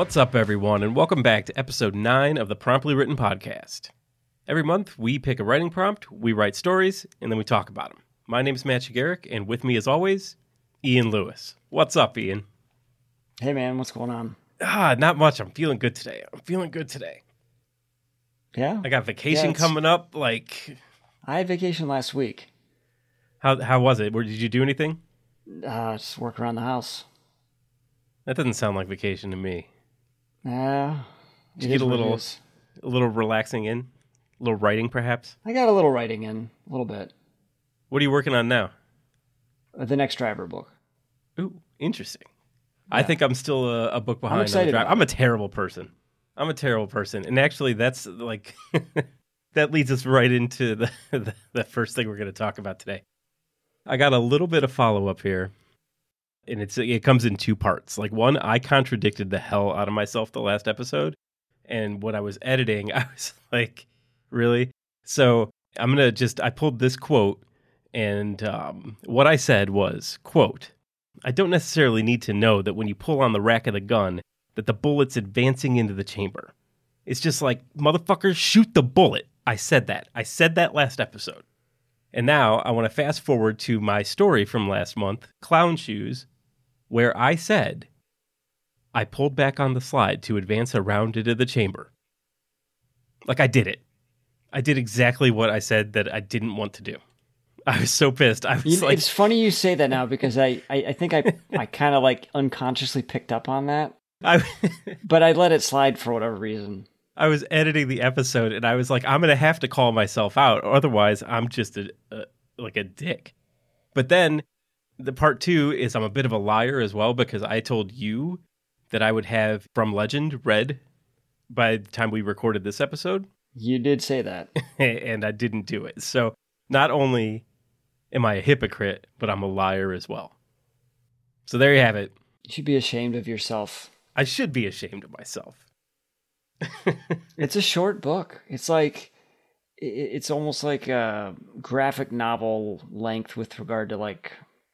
What's up, everyone, and welcome back to episode 9 of the Promptly Written Podcast. Every month, we pick a writing prompt, we write stories, and then we talk about them. My name is Matt Garrick, and with me, as always, Ian Lewis. What's up, Ian? Hey man, what's going on? Ah, not much. I'm feeling good today. I'm feeling good today. Yeah, I got vacation Yeah, coming up. Like, I had vacation last week. how how was it? Where did you do anything? Uh, just work around the house. That doesn't sound like vacation to me. Yeah, Did you get a little- A little relaxing in, a little writing, perhaps. I got a little writing in, a little bit. What are you working on now? Uh, The next driver book. Ooh, interesting. I think I'm still a, a book behind. the excited I'm a terrible person. I'm a terrible person, and actually, that's like that leads us right into the the, the first thing we're going to talk about today. I got a little bit of follow up here, and it's it comes in two parts. Like one, I contradicted the hell out of myself the last episode, and when I was editing, I was like, really. So I'm gonna just I pulled this quote, and um, what I said was quote. I don't necessarily need to know that when you pull on the rack of the gun, that the bullet's advancing into the chamber. It's just like, motherfuckers, shoot the bullet. I said that. I said that last episode. And now I want to fast forward to my story from last month, Clown Shoes, where I said, I pulled back on the slide to advance around into the chamber. Like I did it. I did exactly what I said that I didn't want to do. I was so pissed. I was You- like, it's funny you say that now because I, I, I think I, I kind of like unconsciously picked up on that, I, but I let it slide for whatever reason. I was editing the episode and I was like, I'm gonna have to call myself out, otherwise I'm just a, a like a dick. But then the part two is I'm a bit of a liar as well because I told you that I would have From Legend read by the time we recorded this episode, You did say that. and I didn't do it. So not only am I a hypocrite, but I'm a liar as well. So there you have it. You should be ashamed of yourself. I should be ashamed of myself. It's a short book. It's like it's almost like a graphic novel length with regard to like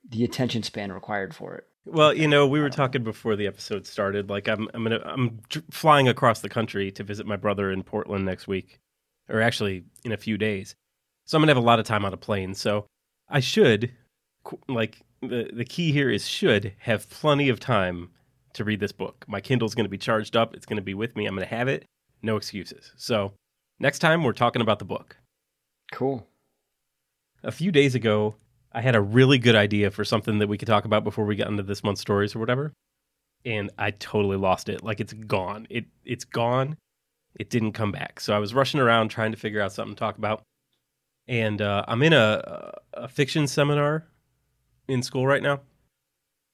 the attention span required for it. Well, you know, we were talking before the episode started. Like, I'm I'm gonna I'm flying across the country to visit my brother in Portland next week, or actually in a few days. So I'm gonna have a lot of time on a plane. So I should, like, the the key here is should have plenty of time to read this book. My Kindle's gonna be charged up. It's gonna be with me. I'm gonna have it. No excuses. So next time we're talking about the book. Cool. A few days ago, I had a really good idea for something that we could talk about before we get into this month's stories or whatever. And I totally lost it. Like it's gone. It it's gone. It didn't come back. So I was rushing around trying to figure out something to talk about. And uh, I'm in a, a fiction seminar in school right now.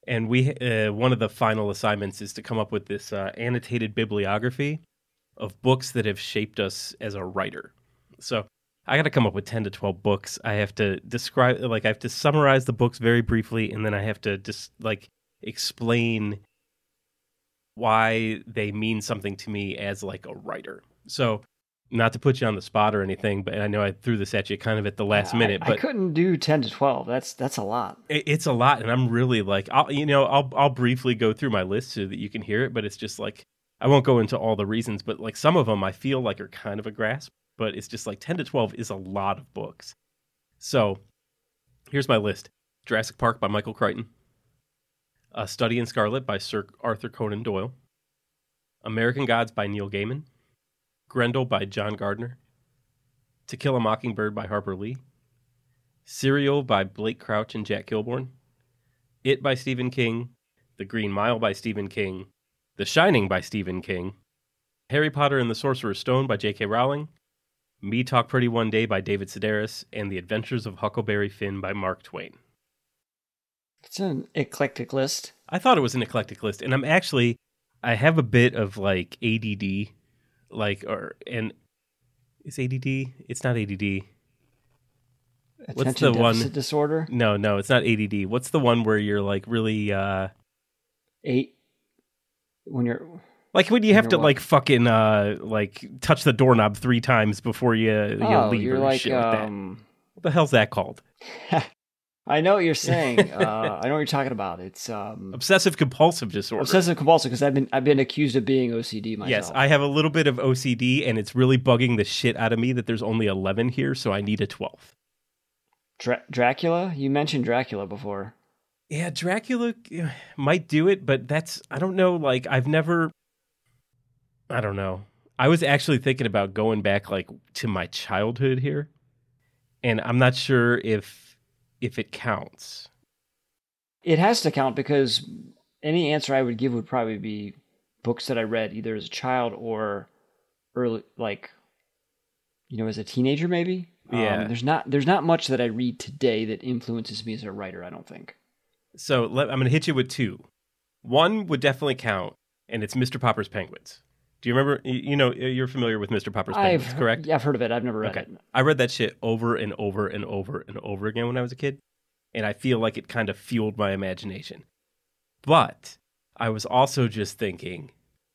And we uh, one of the final assignments is to come up with this uh, annotated bibliography of books that have shaped us as a writer. So I got to come up with 10 to 12 books. I have to describe, like, I have to summarize the books very briefly, and then I have to just, like, explain why they mean something to me as, like, a writer. So, not to put you on the spot or anything, but I know I threw this at you kind of at the last I- minute, I, but couldn't do ten to twelve. That's that's a lot. it- it's a lot, and I'm really like, I'll, you know, I'll I'll briefly go through my list so that you can hear it, but it's just like I won't go into all the reasons, but like some of them I feel like are kind of a grasp, but it's just like ten to twelve is a lot of books. So here's my list: Jurassic Park by Michael Crichton, A Study in Scarlet by Sir Arthur Conan Doyle, American Gods by Neil Gaiman, Grendel by John Gardner, To Kill a Mockingbird by Harper Lee. Serial by Blake Crouch and Jack Kilborn, It by Stephen King, The Green Mile by Stephen King, The Shining by Stephen King, Harry Potter and the Sorcerer's Stone by J.K. Rowling, Me Talk Pretty One Day by David Sedaris, and The Adventures of Huckleberry Finn by Mark Twain. It's an eclectic list. I thought it was an eclectic list, and I'm actually I have a bit of like ADD, like or and is ADD? It's not ADD. Attention the one- disorder. No, no, it's not ADD. What's the one where you're like really uh Eight. When you're like when you have You're to what? like fucking uh like touch the doorknob three times before you you oh, leave or like shit like that. um. What the hell's that called? I know what you're saying. Uh, I know what you're talking about. It's um, Obsessive compulsive disorder. obsessive compulsive because I've been I've been accused of being OCD myself. Yes, I have a little bit of OCD, and it's really bugging the shit out of me that there's only 11 here, so I need a 12th. Dra- Dracula. You mentioned Dracula before. Yeah, Dracula might do it, but that's, I don't know, like, I've never, I don't know. I was actually thinking about going back, like, to my childhood here, and I'm not sure if, if it counts. It has to count because any answer I would give would probably be books that I read either as a child or early, like, you know, as a teenager, maybe. Yeah. Um, there's not there's not much that I read today that influences me as a writer. I don't think. So let, I'm going to hit you with two. One would definitely count, and it's Mr. Popper's Penguins. Do you remember? You know, you're familiar with Mr. Popper's Penguins, I've correct? Yeah, I've heard of it. I've never read Okay. it. I read that shit over and over and over and over again when I was a kid, and I feel like it kind of fueled my imagination. But I was also just thinking,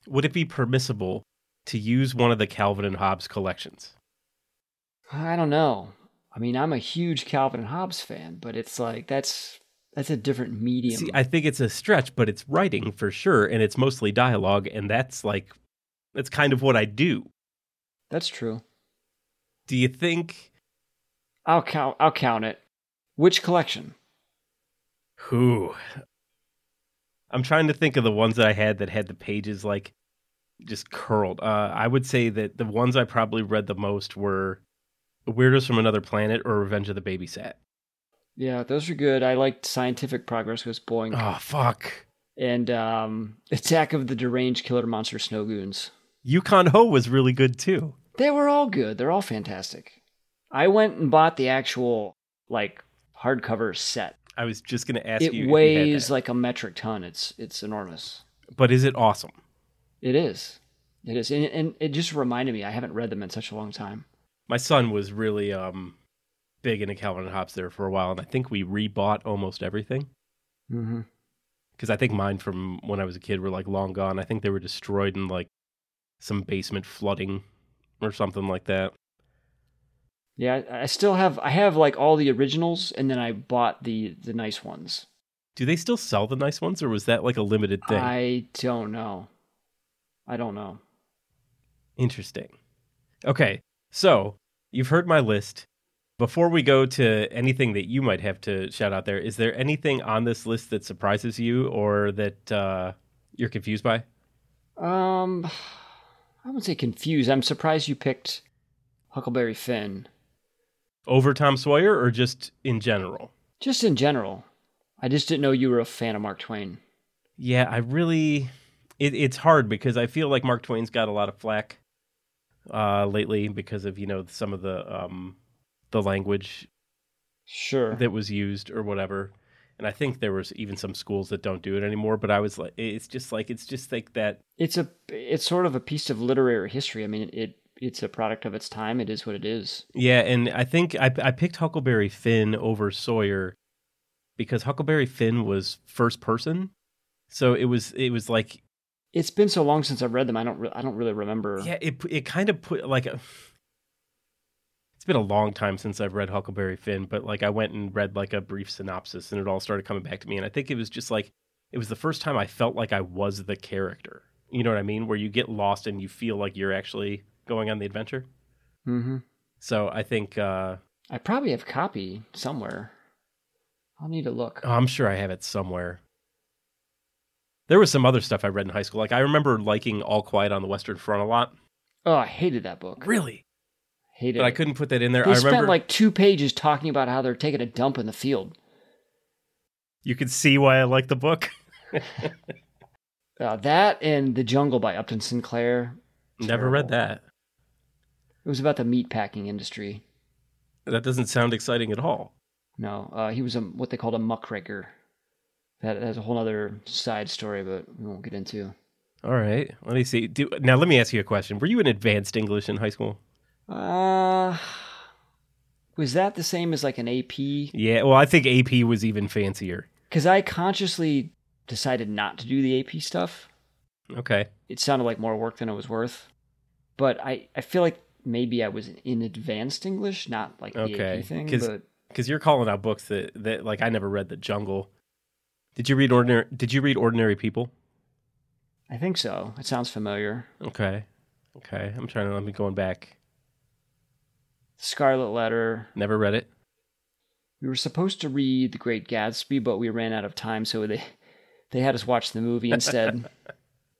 would it be permissible to use one of the Calvin and Hobbes collections? I don't know. I mean, I'm a huge Calvin and Hobbes fan, but it's like that's that's a different medium. See, I think it's a stretch, but it's writing for sure, and it's mostly dialogue, and that's like, that's kind of what I do. that's true. Do you think? I'll count. I'll count it. Which collection? Who? I'm trying to think of the ones that I had that had the pages like just curled. Uh, I would say that the ones I probably read the most were Weirdos from Another Planet or Revenge of the Babysat. Yeah, those are good. I liked Scientific Progress was Boing Oh fuck! and um, Attack of the Deranged Killer Monster Snow Goons. Yukon Ho was really good too. They were all good. They're all fantastic. I went and bought the actual like hardcover set. I was just gonna ask It you. had weighs like a metric ton. It's it's enormous. but is it awesome? It is. It is, and, and it just reminded me. I haven't read them in such a long time. My son was really um big into Calvin and Hobbes there for a while, and I think we rebought almost everything. Mm-hmm. because I think mine from when I was a kid were like long gone. I think they were destroyed in like some basement flooding or something like that. Yeah, I still have. I have like all the originals, and then I bought the the nice ones. Do they still sell the nice ones, or was that like a limited thing? I don't know. I don't know. Interesting. Okay, so you've heard my list. Before we go to anything that you might have to shout out there, is there anything on this list that surprises you or that uh, you're confused by? Um, I wouldn't say confused. I'm surprised you picked Huckleberry Finn. Over Tom Sawyer or just in general? Just in general, I just didn't know you were a fan of Mark Twain. Yeah, I really it, it's hard because I feel like Mark Twain's got a lot of flack uh lately because of, you know, some of the um the language Sure. that was used or whatever. And I think there was even some schools that don't do it anymore, but I was like it's just like it's just like that it's a it's sort of a piece of literary history. I mean, it it's a product of its time. It is what it is. Yeah, and I think I I picked Huckleberry Finn over Sawyer because Huckleberry Finn was first person. So it was it was like It's been so long since I've read them. I don't re- I don't really remember. Yeah, it it kind of put like a. been a long time since I've read Huckleberry Finn, but like I went and read like a brief synopsis, and it all started coming back to me. And I think it was just like it was the first time I felt like I was the character. You know what I mean? Where you get lost and you feel like you're actually going on the adventure. Mm-hmm. So I think uh, I probably have copy somewhere. I'll need to look. oh, I'm sure I have it somewhere. There was some other stuff I read in high school. Like I remember liking All Quiet on the Western Front a lot. Oh, I hated that book. Really, Hated but I couldn't put that in there. They I spent remember like two pages talking about how they're taking a dump in the field. you could see why I like the book. Uh, that and The Jungle by Upton Sinclair. Never read that. It was about the meatpacking industry. That doesn't sound exciting at all. No, uh, he was a what they called a muckraker. That has a whole other side story, but we won't get into. All right. Let me see. Do, now, let me ask you a question. Were you in advanced English in high school? Uh, was that the same as like an AP? Yeah. Well, I think AP was even fancier. Because I consciously decided not to do the AP stuff. Okay. It sounded like more work than it was worth. But I, I feel like maybe I was in advanced English, not like the Okay, AP thing. 'cause- But because you're calling out books that that like I never read. The Jungle. Did you read ordinary? Did you read Ordinary People? I think so. It sounds familiar. Okay, okay. I'm trying to let me going back. Scarlet Letter. Never read it. We were supposed to read The Great Gatsby, but we ran out of time, so they they had us watch the movie instead.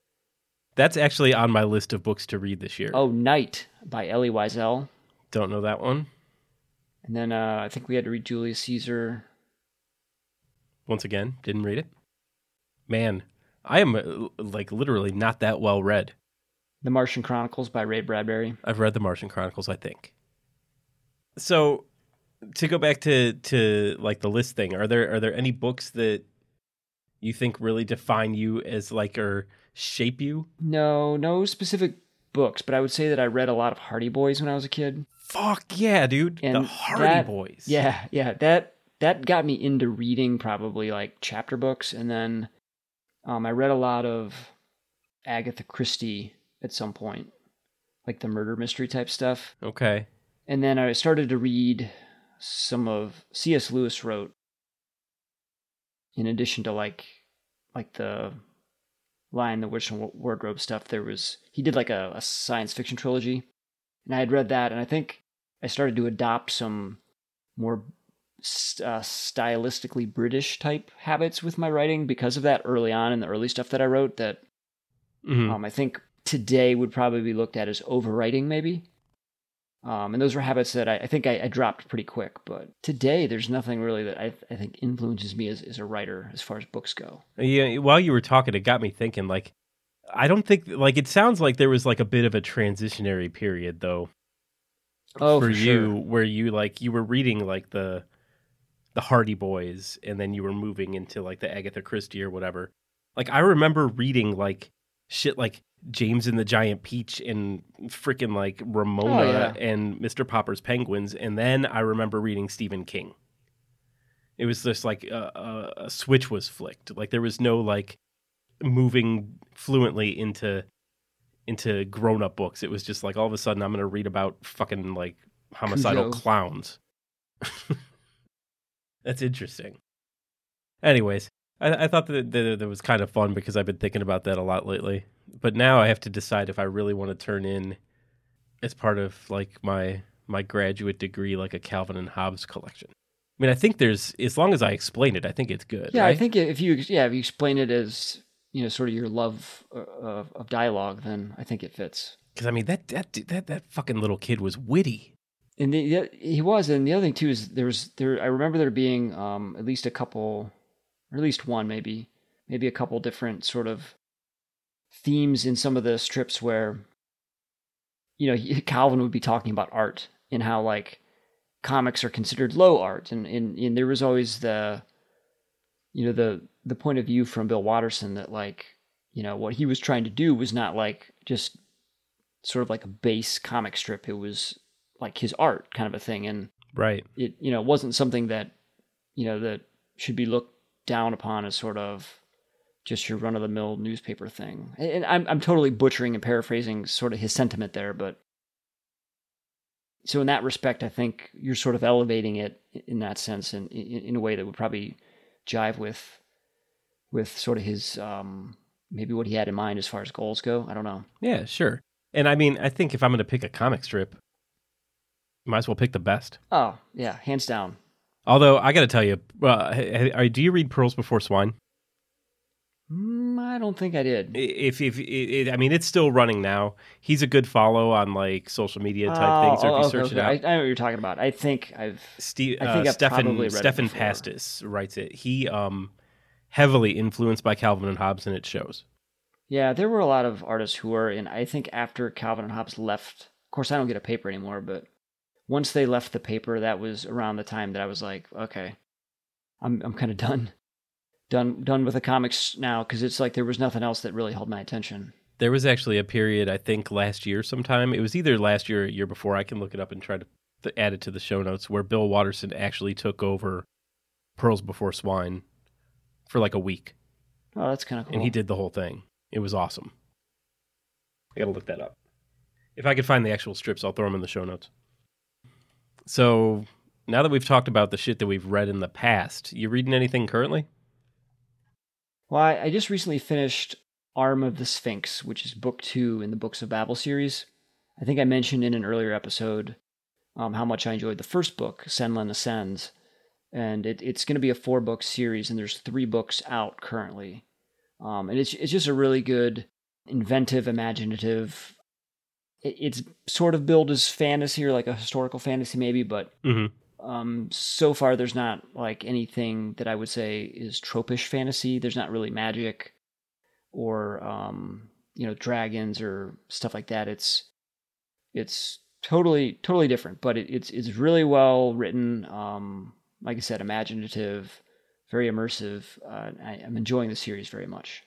That's actually on my list of books to read this year. oh, Night by Elie Wiesel. Don't know that one. And then uh, I think we had to read Julius Caesar. Once again, didn't read it. Man, I am uh, like literally not that well read. The Martian Chronicles by Ray Bradbury. I've read the Martian Chronicles, I think. So, to go back to to like the list thing, are there are there any books that you think really define you as like or shape you? No, no specific books, but I would say that I read a lot of Hardy Boys when I was a kid. Fuck yeah, dude! And the Hardy that- Boys. Yeah, yeah, that that got me into reading probably like chapter books, and then um, I read a lot of Agatha Christie at some point, like the murder mystery type stuff. Okay. And then I started to read some of C.S. Lewis wrote, in addition to like like the Lion, the Witch, and Wardrobe stuff. There was he did like a, a science fiction trilogy, and I had read that, and I think I started to adopt some more st- uh, stylistically British type habits with my writing because of that early on in the early stuff that I wrote. That Mhm. um, I think today would probably be looked at as overwriting, maybe. Um, and those were habits that I, I think I, I dropped pretty quick. But today, there's nothing really that I, I think influences me as, as a writer as far as books go. Yeah, while you were talking, it got me thinking. Like, I don't think like it sounds like there was like a bit of a transitionary period though Oh, for, for you, sure. where you like you were reading like the the Hardy Boys, and then you were moving into like the Agatha Christie or whatever. Like, I remember reading like shit like James and the Giant Peach and freaking like Ramona Oh, yeah. and Mr. Popper's Penguins, and then I remember reading Stephen King. It was just like a, a, a switch was flicked. Like there was no like moving fluently into into grown up books. It was just like all of a sudden I'm going to read about fucking like homicidal Cujo. clowns. That's interesting. Anyways, I, I thought that, that that was kind of fun because I've been thinking about that a lot lately. But now I have to decide if I really want to turn in as part of like my my graduate degree like a Calvin and Hobbes collection. I mean, I think there's as long as I explain it, I think it's good. Yeah, I think if you yeah if you explain it as you know sort of your love uh, of, of dialogue, then I think it fits. because I mean that that that that fucking little kid was witty. And the, the, he was, and the other thing too is there was there. I remember there being um, at least a couple, or at least one maybe, maybe a couple different sort of themes in some of the strips where, you know, Calvin would be talking about art and how like comics are considered low art, and and, and there was always the, you know, the the point of view from Bill Watterson that like, you know, what he was trying to do was not like just sort of like a base comic strip. It was like his art kind of a thing and Right. it you know wasn't something that you know that should be looked down upon as sort of just your run of the mill newspaper thing and I'm, I'm totally butchering and paraphrasing sort of his sentiment there but so in that respect i think you're sort of elevating it in that sense and in, in a way that would probably jive with with sort of his um maybe what he had in mind as far as goals go i don't know Yeah, sure. And I mean, I think if I'm going to pick a comic strip, might as well pick the best. oh yeah hands down Although I got to tell you, uh, do you read Pearls Before Swine? Mm, i don't think i did If if it, it, I mean, it's still running now. He's a good follow on like social media type Oh, things. Or if oh, you okay, search okay. it out, I, I know what you're talking about. I think I've. Steve, I think uh, I've Stephan probably read it Stephan. Pastis writes it. He um heavily influenced by Calvin and Hobbes, and it shows. Yeah, there were a lot of artists who were, and I think after Calvin and Hobbes left, of course, I don't get a paper anymore, but once they left the paper, that was around the time that I was like, okay, I'm I'm kind of done, done done with the comics now because it's like there was nothing else that really held my attention. There was actually a period, I think, last year sometime. It was either last year or a year before. I can look it up and try to th- add it to the show notes, where Bill Watterson actually took over Pearls Before Swine for like a week, Oh, that's kind of cool. and he did the whole thing. It was awesome. I gotta look that up. If I could find the actual strips, I'll throw them in the show notes. So, now that we've talked about the shit that we've read in the past, you reading anything currently? Well, I, just recently finished Arm of the Sphinx, which is book two in the Books of Babel series. I think I mentioned in an earlier episode um, how much I enjoyed the first book, Senlin Ascends. And it, it's going to be a four book series, and there's three books out currently. Um, and it's, it's just a really good, inventive, imaginative. It, it's sort of billed as fantasy or like a historical fantasy, maybe, but Mm-hmm. Um, so far there's not like anything that I would say is tropish fantasy. There's not really magic or um, you know dragons or stuff like that. It's it's totally totally different, but it, it's it's really well written. Um, like I said, imaginative, very immersive. Uh, I, I'm enjoying the series very much.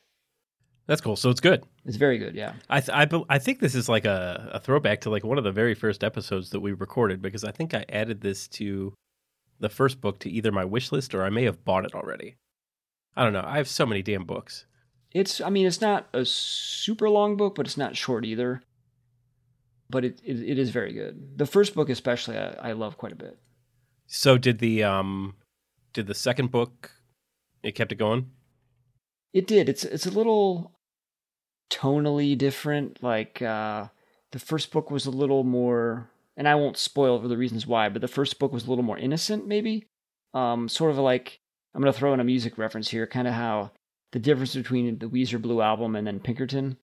That's cool. So it's good. It's very good. Yeah. I th- I, bel- I think this is like a, a throwback to like one of the very first episodes that we recorded because I think I added this to the first book to either my wish list or I may have bought it already. I don't know. I have so many damn books. It's I mean it's not a super long book, but it's not short either. But it it, it is very good. The first book especially I, I love quite a bit. So did the um did the second book it kept it going? It did. It's it's a little tonally different. Like uh, the first book was a little more, and I won't spoil for the reasons why, but the first book was a little more innocent, maybe. Um, sort of like I'm gonna throw in a music reference here, kind of how the difference between the Weezer Blue album and then Pinkerton.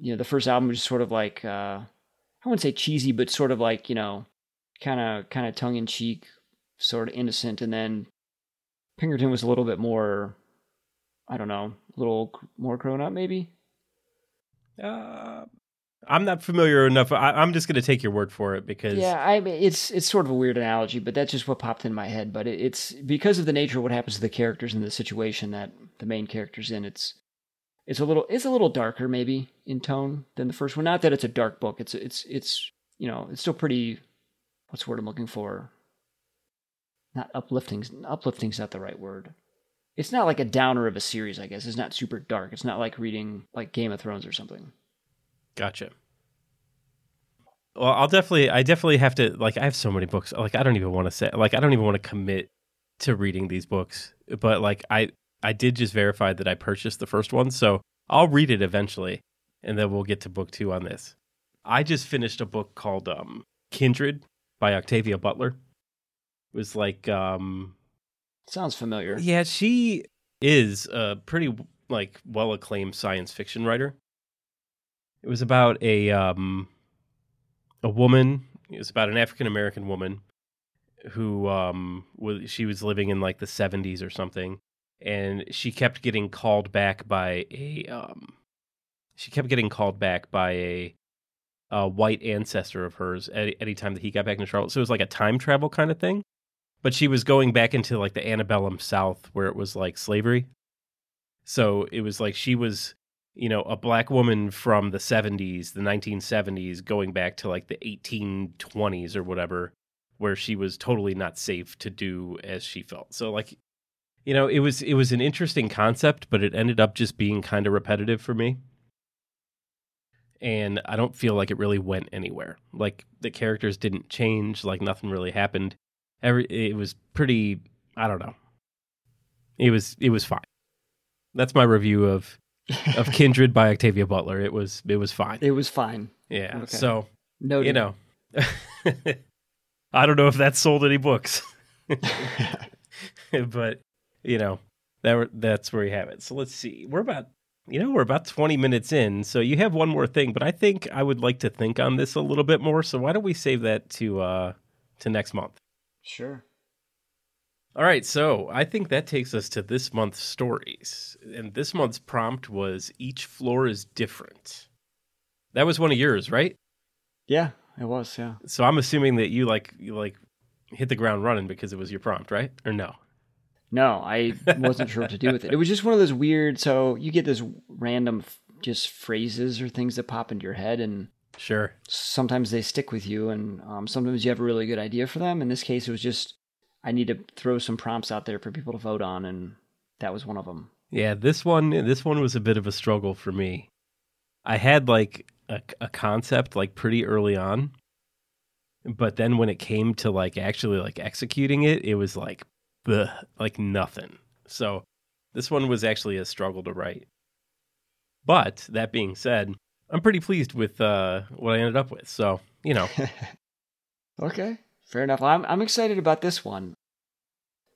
You know, the first album was sort of like uh, I wouldn't say cheesy, but sort of like you know, kind of kind of tongue in cheek, sort of innocent, and then Pinkerton was a little bit more I don't know, a little more grown up, maybe. Uh, I'm not familiar enough. I, I'm just going to take your word for it because Yeah, I mean, it's it's sort of a weird analogy, but that's just what popped in my head. But it, it's because of the nature of what happens to the characters and the situation that the main characters in. It's it's a little it's a little darker maybe in tone than the first one. Not that it's a dark book. It's it's it's you know it's still pretty. What's the word I'm looking for? Not uplifting. Uplifting's not the right word. It's not like a downer of a series. I guess it's not super dark. It's not like reading like Game of Thrones or something. Gotcha. Well, I'll definitely, I definitely have to, like, I have so many books. Like, I don't even want to say, like, I don't even want to commit to reading these books. But, like, I, I did just verify that I purchased the first one. So I'll read it eventually. And then we'll get to book two on this. I just finished a book called um, Kindred by Octavia Butler. It was like, um, Sounds familiar. yeah, she is a pretty like well acclaimed science fiction writer. It was about a um a woman. It was about an African American woman who um was she was living in like the 70s or something and she kept getting called back by a um she kept getting called back by a a white ancestor of hers any time that he got back into Charlotte. So it was like a time travel kind of thing but she was going back into like the antebellum South where it was like slavery. So it was like she was, you know, a black woman from the 70s, the 1970s, going back to like the 1820s or whatever, where she was totally not safe to do as she felt. So like, you know, it was it was an interesting concept, but it ended up just being kind of repetitive for me. And I don't feel like it really went anywhere. Like the characters didn't change, like nothing really happened every it was pretty i don't know. It was it was fine. That's my review of of kindred by octavia butler. It was it was fine. It was fine. yeah Okay. so No, you know. I don't know if that sold any books. But you know that that's where you have it. So let's see. We're about you know we're about 20 minutes in so you have one more thing but i think i would like to think on this a little bit more. So why don't we save that to uh to next month Sure. All right, so I think that takes us to this month's stories. And this month's prompt was each floor is different. That was one of yours, right? Yeah, it was. Yeah. So I'm assuming that you like you like hit the ground running because it was your prompt, right? Or no? No, I wasn't sure what to do with it. It was just one of those weird. So you get this random, just phrases or things that pop into your head, and Sure. sometimes they stick with you, and um, sometimes you have a really good idea for them. In this case, it was just I need to throw some prompts out there for people to vote on, and that was one of them. Yeah, this one this one was a bit of a struggle for me. I had like a, a concept like pretty early on, But then when it came to like actually like executing it, it was like bleh, like nothing. So this one was actually a struggle to write. But that being said, I'm pretty pleased with uh, what I ended up with. So, you know. okay, fair enough. I'm, I'm excited about this one,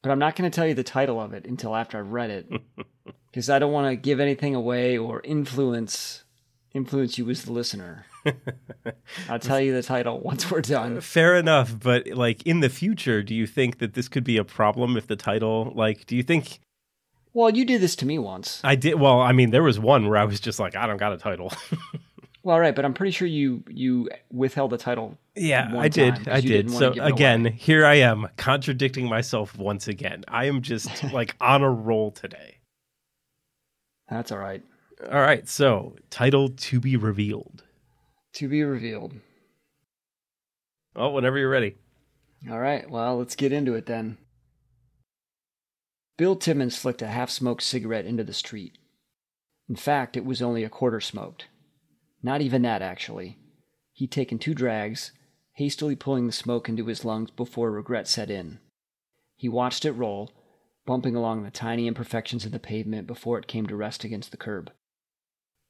but I'm not going to tell you the title of it until after I've read it because I don't want to give anything away or influence influence you as the listener. I'll tell you the title once we're done. Fair enough, but like in the future, do you think that this could be a problem if the title like do you think Well, you did this to me once. I did well, I mean there was one where I was just like I don't got a title. well, right, but I'm pretty sure you you withheld the title. Yeah, I did. I did. So again, here I am contradicting myself once again. I am just like on a roll today. That's all right. All right. So, title to be revealed. To be revealed. Oh, whenever you're ready. All right. Well, let's get into it then. Bill Timmons flicked a half smoked cigarette into the street. In fact, it was only a quarter smoked. Not even that, actually. He'd taken two drags, hastily pulling the smoke into his lungs before regret set in. He watched it roll, bumping along the tiny imperfections of the pavement before it came to rest against the curb.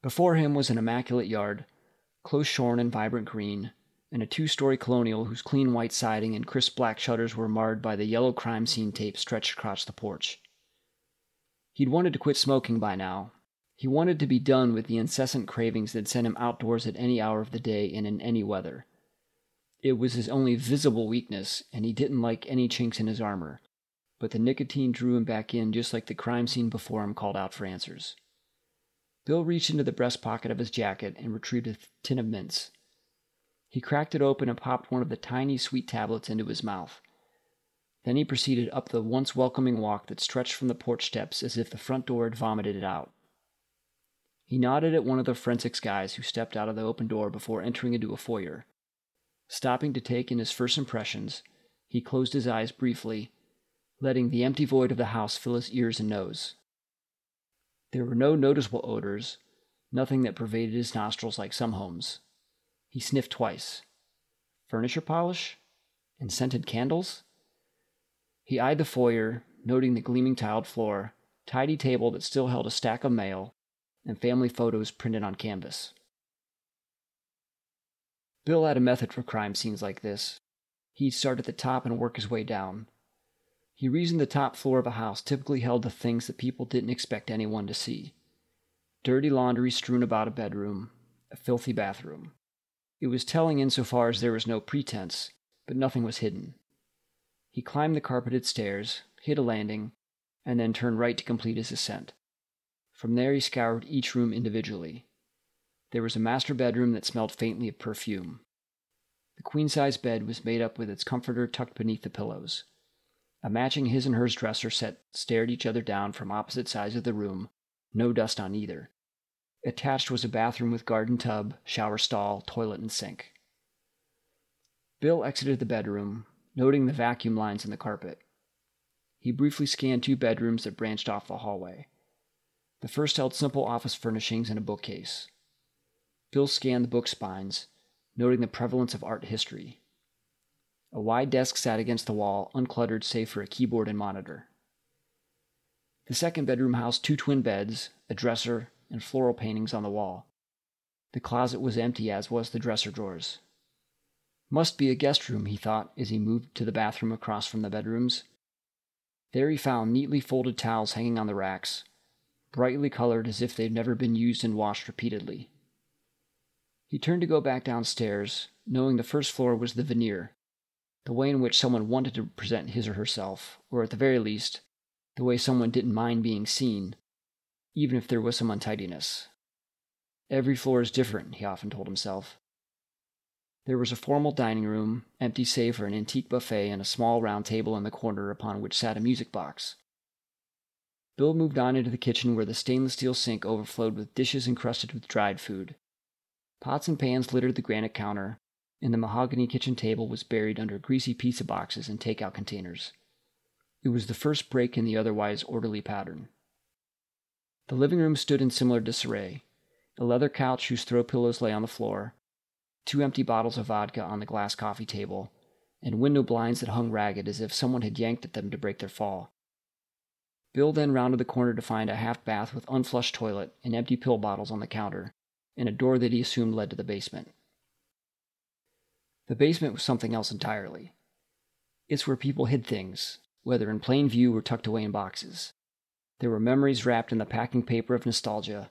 Before him was an immaculate yard, close shorn and vibrant green, and a two story colonial whose clean white siding and crisp black shutters were marred by the yellow crime scene tape stretched across the porch. He'd wanted to quit smoking by now. He wanted to be done with the incessant cravings that sent him outdoors at any hour of the day and in any weather. It was his only visible weakness, and he didn't like any chinks in his armor, but the nicotine drew him back in just like the crime scene before him called out for answers. Bill reached into the breast pocket of his jacket and retrieved a tin of mints. He cracked it open and popped one of the tiny sweet tablets into his mouth. Then he proceeded up the once welcoming walk that stretched from the porch steps as if the front door had vomited it out. He nodded at one of the forensics guys who stepped out of the open door before entering into a foyer. Stopping to take in his first impressions, he closed his eyes briefly, letting the empty void of the house fill his ears and nose. There were no noticeable odors, nothing that pervaded his nostrils like some homes. He sniffed twice. Furniture polish? And scented candles? He eyed the foyer, noting the gleaming tiled floor, tidy table that still held a stack of mail, and family photos printed on canvas. Bill had a method for crime scenes like this. He'd start at the top and work his way down, he reasoned the top floor of a house typically held the things that people didn't expect anyone to see dirty laundry strewn about a bedroom, a filthy bathroom. It was telling insofar as there was no pretense, but nothing was hidden. He climbed the carpeted stairs, hit a landing, and then turned right to complete his ascent. From there he scoured each room individually. There was a master bedroom that smelled faintly of perfume. The queen size bed was made up with its comforter tucked beneath the pillows. A matching his and hers dresser set stared each other down from opposite sides of the room, no dust on either. Attached was a bathroom with garden tub, shower stall, toilet, and sink. Bill exited the bedroom, noting the vacuum lines in the carpet. He briefly scanned two bedrooms that branched off the hallway. The first held simple office furnishings and a bookcase. Bill scanned the book spines, noting the prevalence of art history. A wide desk sat against the wall, uncluttered save for a keyboard and monitor. The second bedroom housed two twin beds, a dresser, and floral paintings on the wall. The closet was empty, as was the dresser drawers. Must be a guest room, he thought as he moved to the bathroom across from the bedrooms. There he found neatly folded towels hanging on the racks, brightly colored as if they'd never been used and washed repeatedly. He turned to go back downstairs, knowing the first floor was the veneer, the way in which someone wanted to present his or herself, or at the very least, the way someone didn't mind being seen, even if there was some untidiness. Every floor is different, he often told himself. There was a formal dining room, empty save for an antique buffet and a small round table in the corner upon which sat a music box. Bill moved on into the kitchen where the stainless steel sink overflowed with dishes encrusted with dried food. Pots and pans littered the granite counter, and the mahogany kitchen table was buried under greasy pizza boxes and takeout containers. It was the first break in the otherwise orderly pattern. The living room stood in similar disarray a leather couch whose throw pillows lay on the floor, two empty bottles of vodka on the glass coffee table, and window blinds that hung ragged as if someone had yanked at them to break their fall. Bill then rounded the corner to find a half bath with unflushed toilet and empty pill bottles on the counter, and a door that he assumed led to the basement. The basement was something else entirely. It's where people hid things, whether in plain view or tucked away in boxes. There were memories wrapped in the packing paper of nostalgia,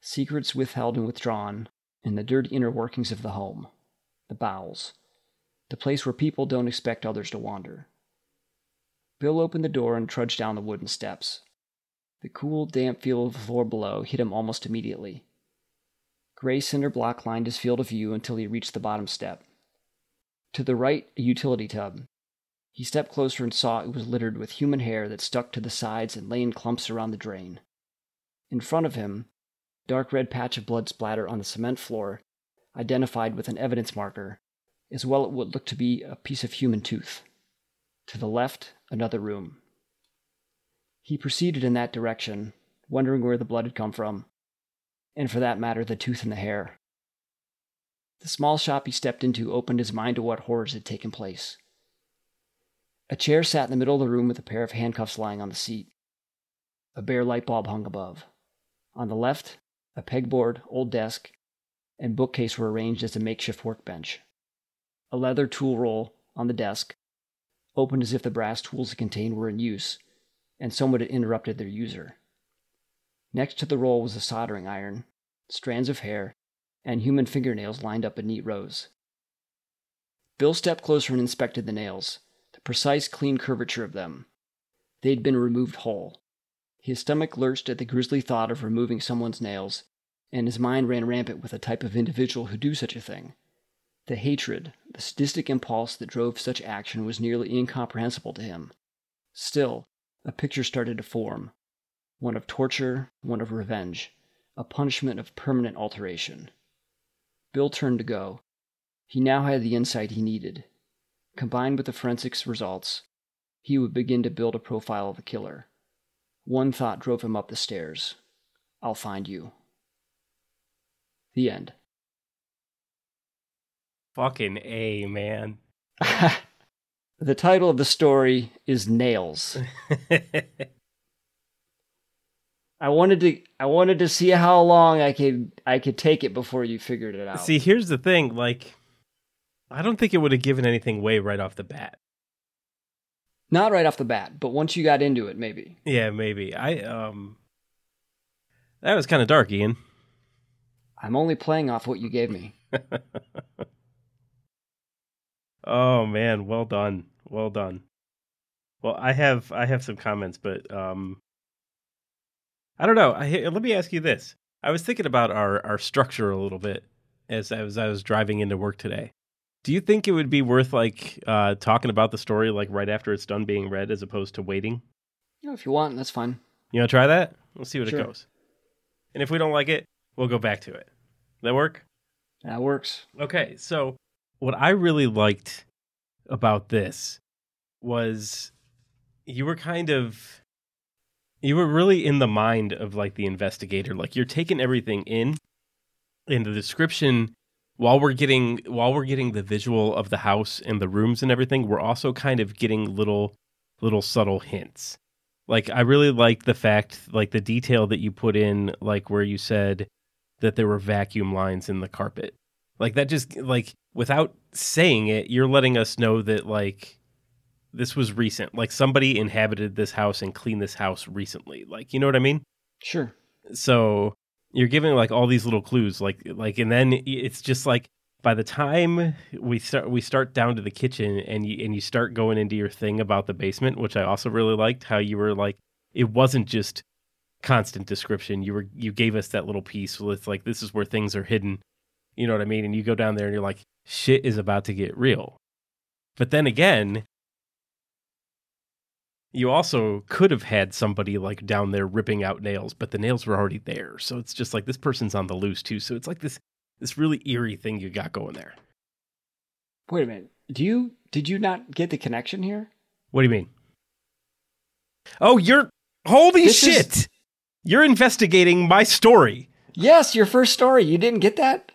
secrets withheld and withdrawn, and the dirty inner workings of the home, the bowels, the place where people don't expect others to wander. Bill opened the door and trudged down the wooden steps. The cool, damp feel of the floor below hit him almost immediately. Gray cinder block lined his field of view until he reached the bottom step. To the right, a utility tub. He stepped closer and saw it was littered with human hair that stuck to the sides and lay in clumps around the drain. In front of him, dark red patch of blood splatter on the cement floor, identified with an evidence marker, as well as what looked to be a piece of human tooth. To the left, another room. He proceeded in that direction, wondering where the blood had come from, and for that matter, the tooth and the hair. The small shop he stepped into opened his mind to what horrors had taken place. A chair sat in the middle of the room with a pair of handcuffs lying on the seat. A bare light bulb hung above. On the left, a pegboard, old desk, and bookcase were arranged as a makeshift workbench. A leather tool roll on the desk opened as if the brass tools it contained were in use, and someone had interrupted their user. Next to the roll was a soldering iron, strands of hair, and human fingernails lined up in neat rows. Bill stepped closer and inspected the nails, the precise, clean curvature of them. They'd been removed whole. His stomach lurched at the grisly thought of removing someone's nails, and his mind ran rampant with the type of individual who'd do such a thing. The hatred, the sadistic impulse that drove such action was nearly incomprehensible to him. Still, a picture started to form one of torture, one of revenge, a punishment of permanent alteration. Bill turned to go. He now had the insight he needed. Combined with the forensics results, he would begin to build a profile of the killer. One thought drove him up the stairs I'll find you. The end. Fucking A, man. the title of the story is Nails. I wanted to I wanted to see how long I could I could take it before you figured it out. See, here's the thing, like I don't think it would have given anything away right off the bat. Not right off the bat, but once you got into it, maybe. Yeah, maybe. I um That was kind of dark, Ian. I'm only playing off what you gave me. Oh man, well done, well done. Well, I have I have some comments, but um, I don't know. I, let me ask you this: I was thinking about our our structure a little bit as as I was driving into work today. Do you think it would be worth like uh, talking about the story like right after it's done being read, as opposed to waiting? You know, if you want, that's fine. You want to try that? We'll see what Sure. it goes. And if we don't like it, we'll go back to it. That work? That works. Okay, so what I really liked about this was you were kind of you were really in the mind of like the investigator like you're taking everything in in the description while we're getting while we're getting the visual of the house and the rooms and everything we're also kind of getting little little subtle hints. Like i really like the fact like the detail that you put in like where you said that there were vacuum lines in the carpet. Like that just like without saying it you're letting us know that like this was recent. Like somebody inhabited this house and cleaned this house recently. Like you know what i mean? Sure. so you're giving like all these little clues like like and then it's just like by the time we start we start down to the kitchen and you and you start going into your thing about the basement which i also really liked how you were like it wasn't just constant description. You were you gave us that little piece with like this is where things are hidden. You know what i mean? And you go down there and you're like shit is about to get real. But then again you also could have had somebody like down there ripping out nails, but the nails were already there. So it's just like this person's on the loose too. So it's like this this really eerie thing you got going there. Wait a minute. Do you did you not get the connection here? What do you mean? Oh, you're holy This is- shit. You're investigating my story. Yes, your first story. You didn't get that?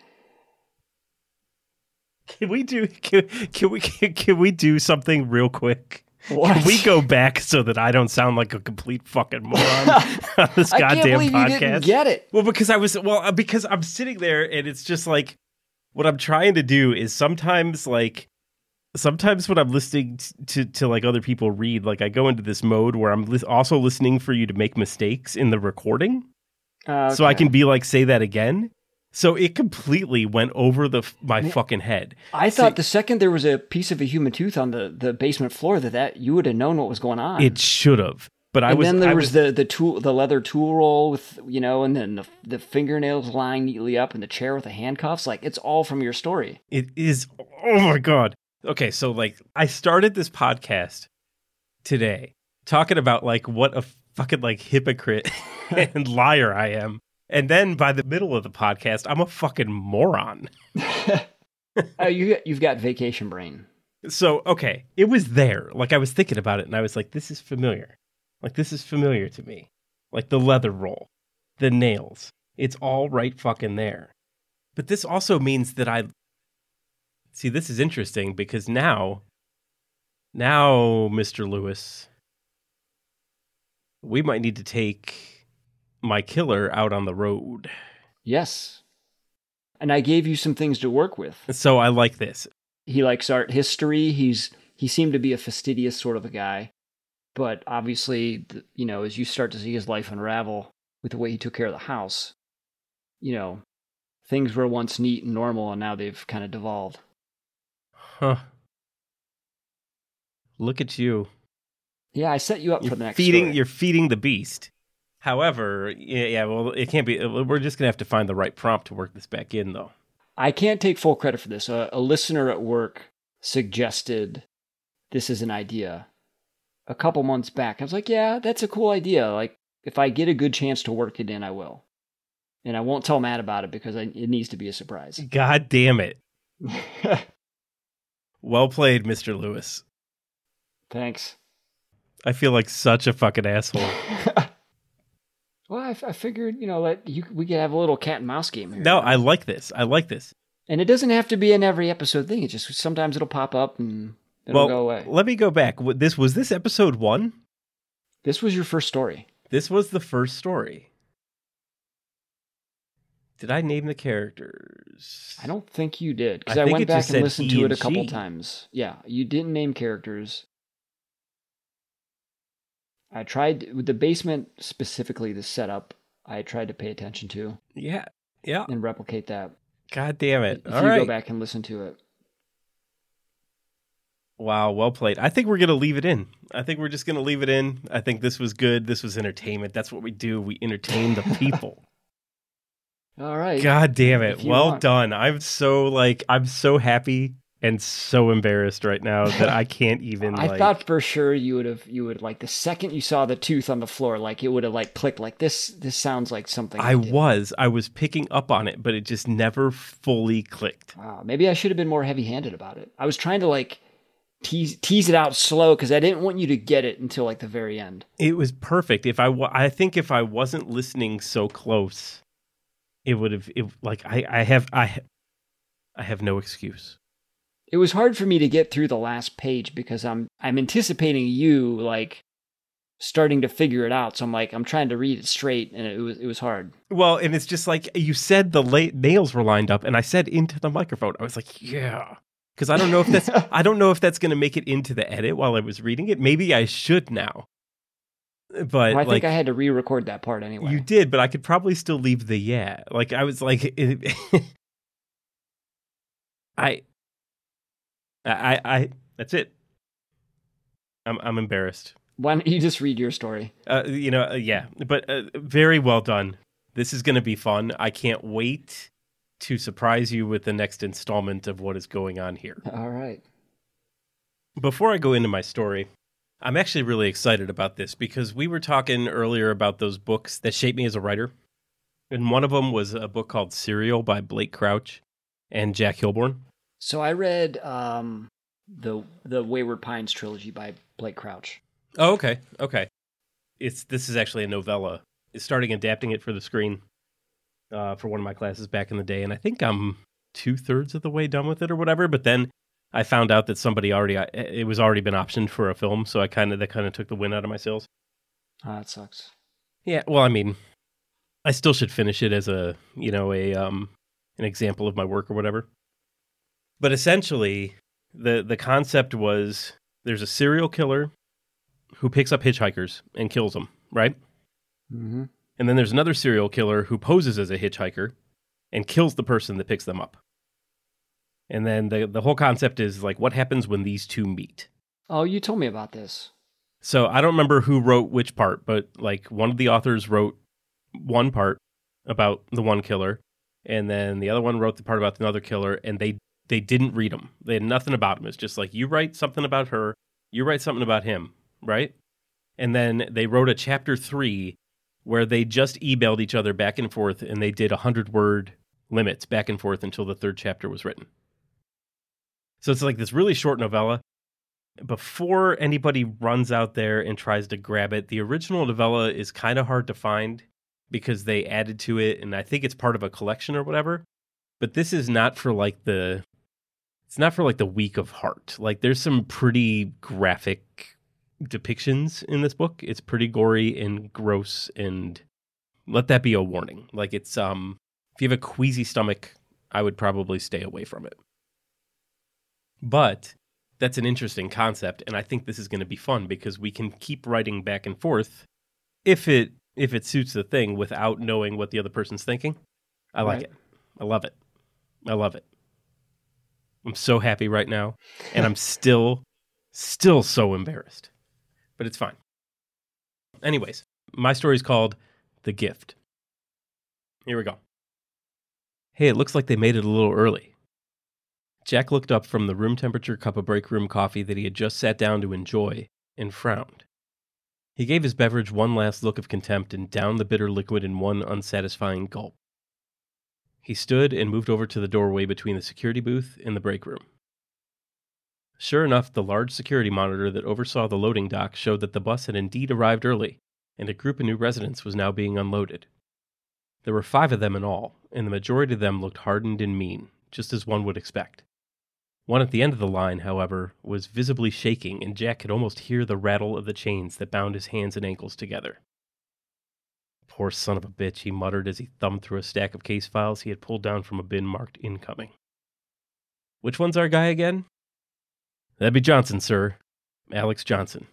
Can we do can, can we can, can we do something real quick? What? Can we go back so that I don't sound like a complete fucking moron on this I can't goddamn believe podcast? you didn't get it. Well, because I was well, uh, because I'm sitting there and it's just like what I'm trying to do is sometimes like sometimes when I'm listening t- to to like other people read, like I go into this mode where I'm lis- also listening for you to make mistakes in the recording, Uh, so I can be like say that again. So it completely went over the my fucking head. I thought the second there was a piece of a human tooth on the, the basement floor that, that you would have known what was going on. It should have, but I was and was. then there I was, the the tool the leather tool roll with you know, and then the the fingernails lying neatly up in the chair with the handcuffs. Like it's all from your story. It is. Oh my god. Okay, so like I started this podcast today talking about like what a fucking like hypocrite and liar I am, and then by the middle of the podcast, I'm a fucking moron. oh, you you've got vacation brain. So okay, it was there. Like I was thinking about it, and I was like, this is familiar. Like this is familiar to me. Like the leather roll, the nails. It's all right fucking there. But this also means that I see. This is interesting because now, now, Mister Lewis, we might need to take my killer out on the road. Yes. And I gave you some things to work with. So I like this. He likes art history. He's he seemed to be a fastidious sort of a guy, but obviously, you know, as you start to see his life unravel with the way he took care of the house, you know, things were once neat and normal, and now they've kind of devolved. Huh. Look at you. Yeah, I set you up you're for the next feeding story. you're feeding the beast however yeah, yeah well it can't be we're just gonna have to find the right prompt to work this back in though I can't take full credit for this. A, a listener at work suggested this is an idea a couple months back. I was like, yeah, that's a cool idea. Like, if I get a good chance to work it in, I will. And I won't tell Matt about it because I, it needs to be a surprise. god damn it well played mr lewis Thanks. i feel like such a fucking asshole well, I, f- I figured, you know, let you we could have a little cat and mouse game here. no i like this i like this and it doesn't have to be an every episode thing. It just sometimes it'll pop up and it'll well go away. let me go back this was this episode one This was your first story. this was the first story did i name the characters I don't think you did because I I, went back and listened he to it a couple times. Yeah, you didn't name characters. I tried with the basement specifically the setup. I tried to pay attention to yeah yeah and replicate that. god damn it If all you right go back and listen to it, Wow, well played. I think we're going to leave it in. I think we're just going to leave it in. I think this was good. This was entertainment. That's what we do. We entertain the people. all right. God damn it. Well want. done. I'm so like I'm so happy and so embarrassed right now that I can't even I like thought for sure you would have you would like the second you saw the tooth on the floor, like it would have like clicked like this. This sounds like something I did. was I was picking up on it, but it just never fully clicked. Wow, maybe I should have been more heavy-handed about it. I was trying to like tease tease it out slow because I didn't want you to get it until like the very end. It was perfect. If I wa- I think if I wasn't listening so close, it would have it like I I have I I have no excuse. It was hard for me to get through the last page because I'm I'm anticipating you like starting to figure it out. So I'm like I'm trying to read it straight, and it was it was hard. Well, and it's just like you said the la- nails were lined up, and I said into the microphone. I was like, yeah, because I don't know if that's I don't know if that's going to make it into the edit while I was reading it. Maybe I should now, but Well, I like think I had to re-record that part anyway. you did, but I could probably still leave the yeah. Like I was like, it, I, I, I. That's it. I'm I'm embarrassed. Why don't you just read your story? Uh, you know, uh, yeah, but uh, very well done. This is going to be fun. I can't wait to surprise you with the next installment of what is going on here. All right. Before I go into my story, I'm actually really excited about this because we were talking earlier about those books that shaped me as a writer. And one of them was a book called Serial by Blake Crouch and Jack Kilborn. So I read um, the the Wayward Pines trilogy by Blake Crouch. Oh, okay. Okay. It's this is actually a novella. It's starting adapting it for the screen uh, for one of my classes back in the day, and I think I'm two thirds of the way done with it or whatever. But then I found out that somebody already it was already been optioned for a film, so I kind of that kind of took the wind out of my sails. Oh, that sucks. Yeah, well, I mean, I still should finish it as a you know a um an example of my work or whatever. But essentially, the the concept was there's a serial killer who picks up hitchhikers and kills them, right? Mm-hmm. And then there's another serial killer who poses as a hitchhiker and kills the person that picks them up. And then the the whole concept is like what happens when these two meet. Oh, you told me about this. So I don't remember who wrote which part, but like one of the authors wrote one part about the one killer, and then the other one wrote the part about another killer, and they they didn't read them. They had nothing about them. It's just like you write something about her, you write something about him, right? And then they wrote a chapter three where they just emailed each other back and forth, and they did a hundred word limits back and forth until the third chapter was written. So it's like this really short novella. Before anybody runs out there and tries to grab it, the original novella is kind of hard to find because they added to it, and I think it's part of a collection or whatever. But this is not for like the it's not for like the weak of heart. Like there's some pretty graphic depictions in this book. It's pretty gory and gross and let that be a warning. Like it's um if you have a queasy stomach, I would probably stay away from it. But that's an interesting concept and I think this is going to be fun because we can keep writing back and forth if it if it suits the thing without knowing what the other person's thinking. I like Right. it. I love it. I love it. I'm so happy right now and I'm still still so embarrassed. But it's fine. Anyways, my story is called The Gift. Here we go. Hey, it looks like they made it a little early. Jack looked up from the room temperature cup of break room coffee that he had just sat down to enjoy and frowned. He gave his beverage one last look of contempt and downed the bitter liquid in one unsatisfying gulp. He stood and moved over to the doorway between the security booth and the break room. Sure enough, the large security monitor that oversaw the loading dock showed that the bus had indeed arrived early, and a group of new residents was now being unloaded. There were five of them in all, and the majority of them looked hardened and mean, just as one would expect. One at the end of the line, however, was visibly shaking, and Jack could almost hear the rattle of the chains that bound his hands and ankles together. Poor son of a bitch, he muttered as he thumbed through a stack of case files he had pulled down from a bin marked incoming. Which one's our guy again? That'd be Johnson, sir. Alex Johnson.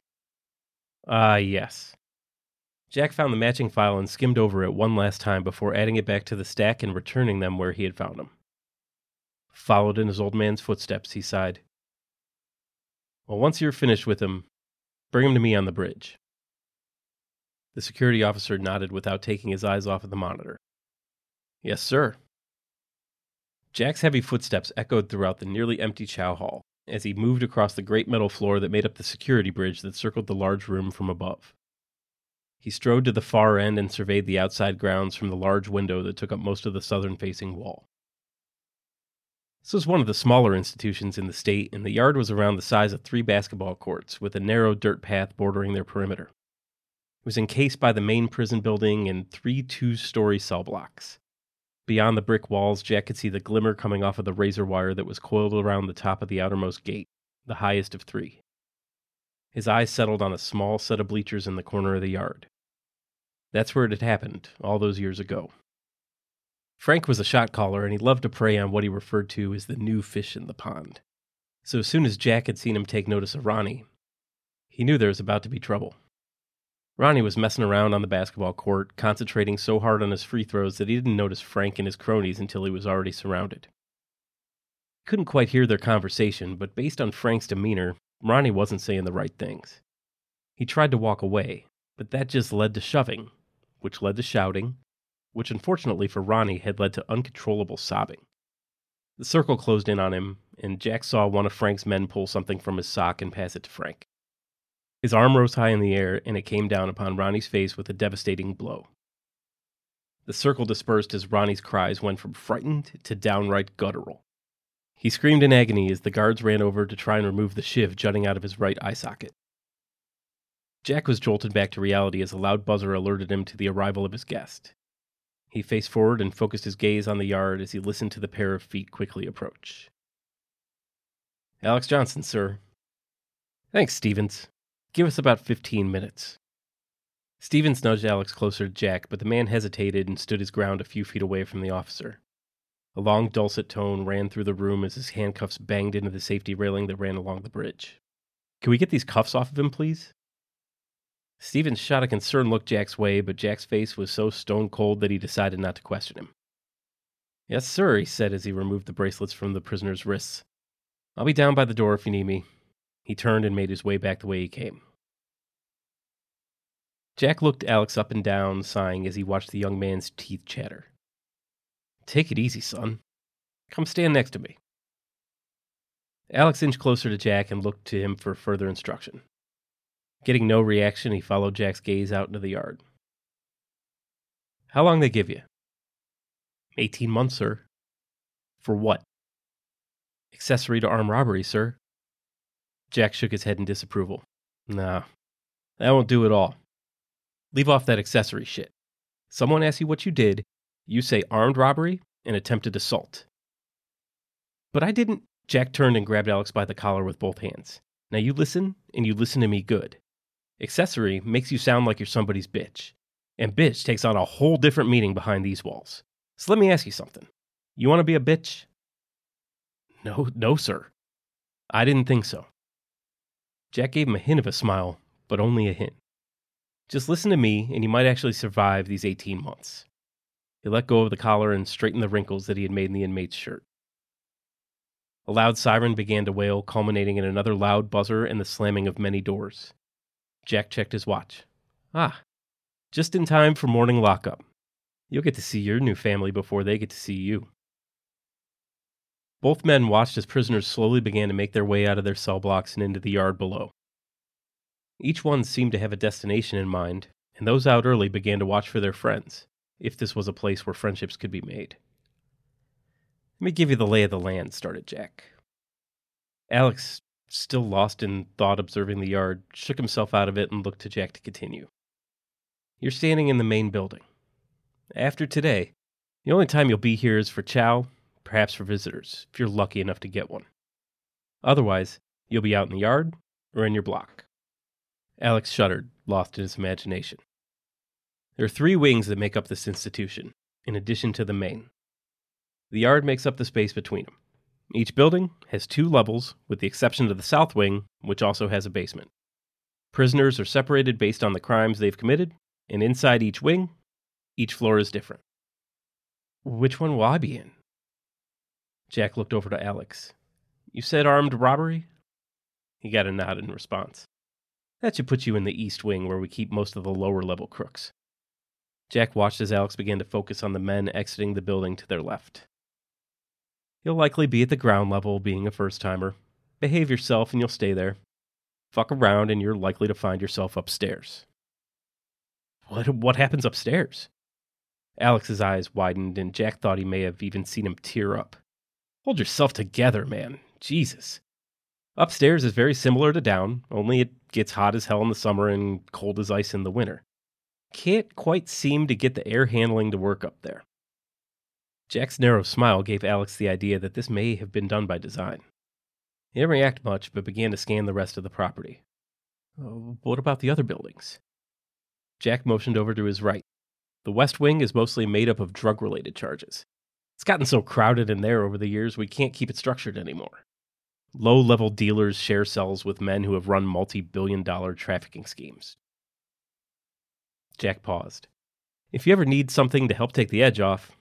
Ah, yes. Jack found the matching file and skimmed over it one last time before adding it back to the stack and returning them where he had found them. Followed in his old man's footsteps, he sighed. Well, once you're finished with him, bring him to me on the bridge. The security officer nodded without taking his eyes off of the monitor. Yes, sir. Jack's heavy footsteps echoed throughout the nearly empty chow hall as he moved across the great metal floor that made up the security bridge that circled the large room from above. He strode to the far end and surveyed the outside grounds from the large window that took up most of the southern facing wall. This was one of the smaller institutions in the state, and the yard was around the size of three basketball courts, with a narrow dirt path bordering their perimeter. It was encased by the main prison building and three two story cell blocks. Beyond the brick walls, Jack could see the glimmer coming off of the razor wire that was coiled around the top of the outermost gate, the highest of three. His eyes settled on a small set of bleachers in the corner of the yard. That's where it had happened, all those years ago. Frank was a shot caller, and he loved to prey on what he referred to as the new fish in the pond. So as soon as Jack had seen him take notice of Ronnie, he knew there was about to be trouble. Ronnie was messing around on the basketball court, concentrating so hard on his free throws that he didn't notice Frank and his cronies until he was already surrounded. He couldn't quite hear their conversation, but based on Frank's demeanor, Ronnie wasn't saying the right things. He tried to walk away, but that just led to shoving, which led to shouting, which unfortunately for Ronnie had led to uncontrollable sobbing. The circle closed in on him, and Jack saw one of Frank's men pull something from his sock and pass it to Frank. His arm rose high in the air, and it came down upon Ronnie's face with a devastating blow. The circle dispersed as Ronnie's cries went from frightened to downright guttural. He screamed in agony as the guards ran over to try and remove the shiv jutting out of his right eye socket. Jack was jolted back to reality as a loud buzzer alerted him to the arrival of his guest. He faced forward and focused his gaze on the yard as he listened to the pair of feet quickly approach. Alex Johnson, sir. Thanks, Stevens. Give us about 15 minutes. Stevens nudged Alex closer to Jack, but the man hesitated and stood his ground a few feet away from the officer. A long, dulcet tone ran through the room as his handcuffs banged into the safety railing that ran along the bridge. Can we get these cuffs off of him, please? Stevens shot a concerned look Jack's way, but Jack's face was so stone cold that he decided not to question him. Yes, sir, he said as he removed the bracelets from the prisoner's wrists. I'll be down by the door if you need me. He turned and made his way back the way he came. Jack looked Alex up and down, sighing as he watched the young man's teeth chatter. Take it easy, son. Come stand next to me. Alex inched closer to Jack and looked to him for further instruction. Getting no reaction, he followed Jack's gaze out into the yard. How long they give you? Eighteen months, sir. For what? Accessory to armed robbery, sir. Jack shook his head in disapproval. Nah, that won't do at all. Leave off that accessory shit. Someone asks you what you did, you say armed robbery and attempted assault. But I didn't. Jack turned and grabbed Alex by the collar with both hands. Now you listen, and you listen to me good. Accessory makes you sound like you're somebody's bitch. And bitch takes on a whole different meaning behind these walls. So let me ask you something. You want to be a bitch? No, no, sir. I didn't think so. Jack gave him a hint of a smile, but only a hint. Just listen to me, and you might actually survive these 18 months. He let go of the collar and straightened the wrinkles that he had made in the inmate's shirt. A loud siren began to wail, culminating in another loud buzzer and the slamming of many doors. Jack checked his watch. Ah, just in time for morning lockup. You'll get to see your new family before they get to see you. Both men watched as prisoners slowly began to make their way out of their cell blocks and into the yard below. Each one seemed to have a destination in mind, and those out early began to watch for their friends, if this was a place where friendships could be made. Let me give you the lay of the land, started Jack. Alex still lost in thought observing the yard, shook himself out of it and looked to Jack to continue. You're standing in the main building. After today, the only time you'll be here is for chow, perhaps for visitors, if you're lucky enough to get one. Otherwise, you'll be out in the yard or in your block. Alex shuddered, lost in his imagination. There are three wings that make up this institution, in addition to the main. The yard makes up the space between them. Each building has two levels, with the exception of the south wing, which also has a basement. Prisoners are separated based on the crimes they've committed, and inside each wing, each floor is different. Which one will I be in? Jack looked over to Alex. You said armed robbery? He got a nod in response. That should put you in the east wing where we keep most of the lower level crooks. Jack watched as Alex began to focus on the men exiting the building to their left. You'll likely be at the ground level, being a first timer. Behave yourself and you'll stay there. Fuck around and you're likely to find yourself upstairs. What, what happens upstairs? Alex's eyes widened, and Jack thought he may have even seen him tear up. Hold yourself together, man. Jesus. Upstairs is very similar to down, only it gets hot as hell in the summer and cold as ice in the winter. Can't quite seem to get the air handling to work up there. Jack's narrow smile gave Alex the idea that this may have been done by design. He didn't react much, but began to scan the rest of the property. Uh, what about the other buildings? Jack motioned over to his right. The West Wing is mostly made up of drug related charges. It's gotten so crowded in there over the years, we can't keep it structured anymore. Low level dealers share cells with men who have run multi billion dollar trafficking schemes. Jack paused. If you ever need something to help take the edge off,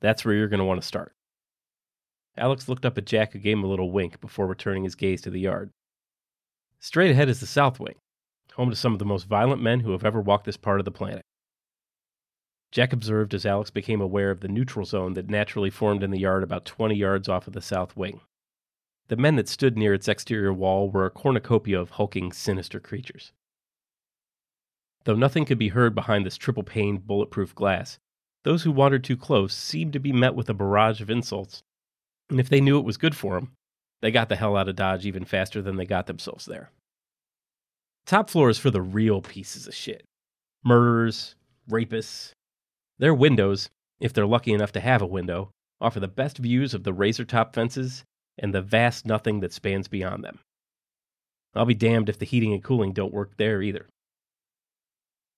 that's where you're going to want to start. Alex looked up at Jack, who gave him a little wink before returning his gaze to the yard. Straight ahead is the South Wing, home to some of the most violent men who have ever walked this part of the planet. Jack observed as Alex became aware of the neutral zone that naturally formed in the yard about 20 yards off of the south wing. The men that stood near its exterior wall were a cornucopia of hulking, sinister creatures. Though nothing could be heard behind this triple paned, bulletproof glass, those who wandered too close seemed to be met with a barrage of insults, and if they knew it was good for them, they got the hell out of Dodge even faster than they got themselves there. Top floor is for the real pieces of shit murderers, rapists. Their windows, if they're lucky enough to have a window, offer the best views of the razor top fences and the vast nothing that spans beyond them. I'll be damned if the heating and cooling don't work there either.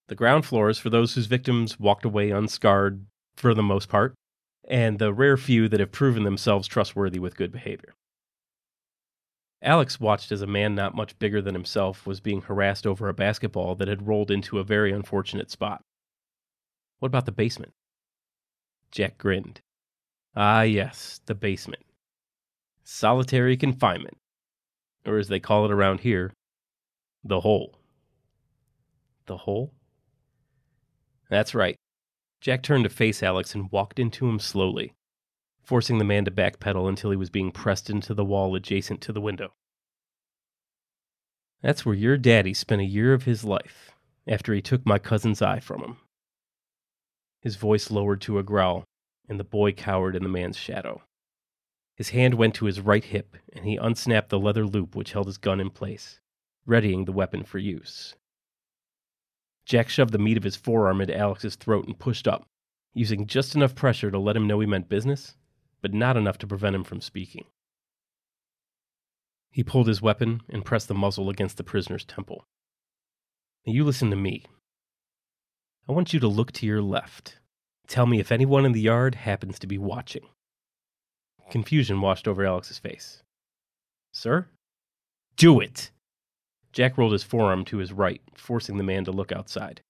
The ground floors for those whose victims walked away unscarred for the most part, and the rare few that have proven themselves trustworthy with good behavior. Alex watched as a man not much bigger than himself was being harassed over a basketball that had rolled into a very unfortunate spot. What about the basement? Jack grinned. Ah, yes, the basement. Solitary confinement. Or as they call it around here, the hole. The hole? That's right. Jack turned to face Alex and walked into him slowly, forcing the man to backpedal until he was being pressed into the wall adjacent to the window. That's where your daddy spent a year of his life after he took my cousin's eye from him. His voice lowered to a growl, and the boy cowered in the man's shadow. His hand went to his right hip, and he unsnapped the leather loop which held his gun in place, readying the weapon for use. Jack shoved the meat of his forearm into Alex's throat and pushed up, using just enough pressure to let him know he meant business, but not enough to prevent him from speaking. He pulled his weapon and pressed the muzzle against the prisoner's temple. Now you listen to me. I want you to look to your left. Tell me if anyone in the yard happens to be watching. Confusion washed over Alex's face. Sir? Do it! Jack rolled his forearm to his right, forcing the man to look outside.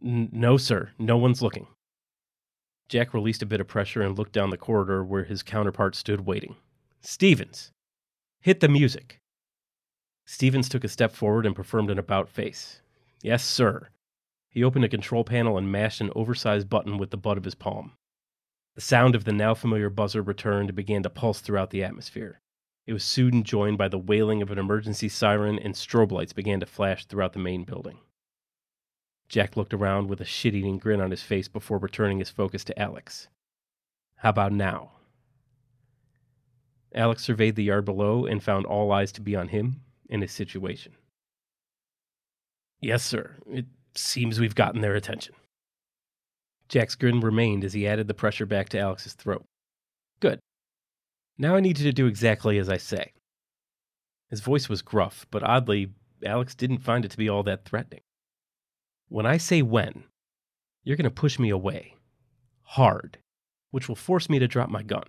No, sir, no one's looking. Jack released a bit of pressure and looked down the corridor where his counterpart stood waiting. Stevens! Hit the music! Stevens took a step forward and performed an about face. Yes, sir. He opened a control panel and mashed an oversized button with the butt of his palm. The sound of the now familiar buzzer returned and began to pulse throughout the atmosphere. It was soon joined by the wailing of an emergency siren, and strobe lights began to flash throughout the main building. Jack looked around with a shit eating grin on his face before returning his focus to Alex. How about now? Alex surveyed the yard below and found all eyes to be on him and his situation. Yes, sir. It seems we've gotten their attention. Jack's grin remained as he added the pressure back to Alex's throat. Good. Now I need you to do exactly as I say. His voice was gruff, but oddly, Alex didn't find it to be all that threatening. When I say when, you're going to push me away. Hard. Which will force me to drop my gun.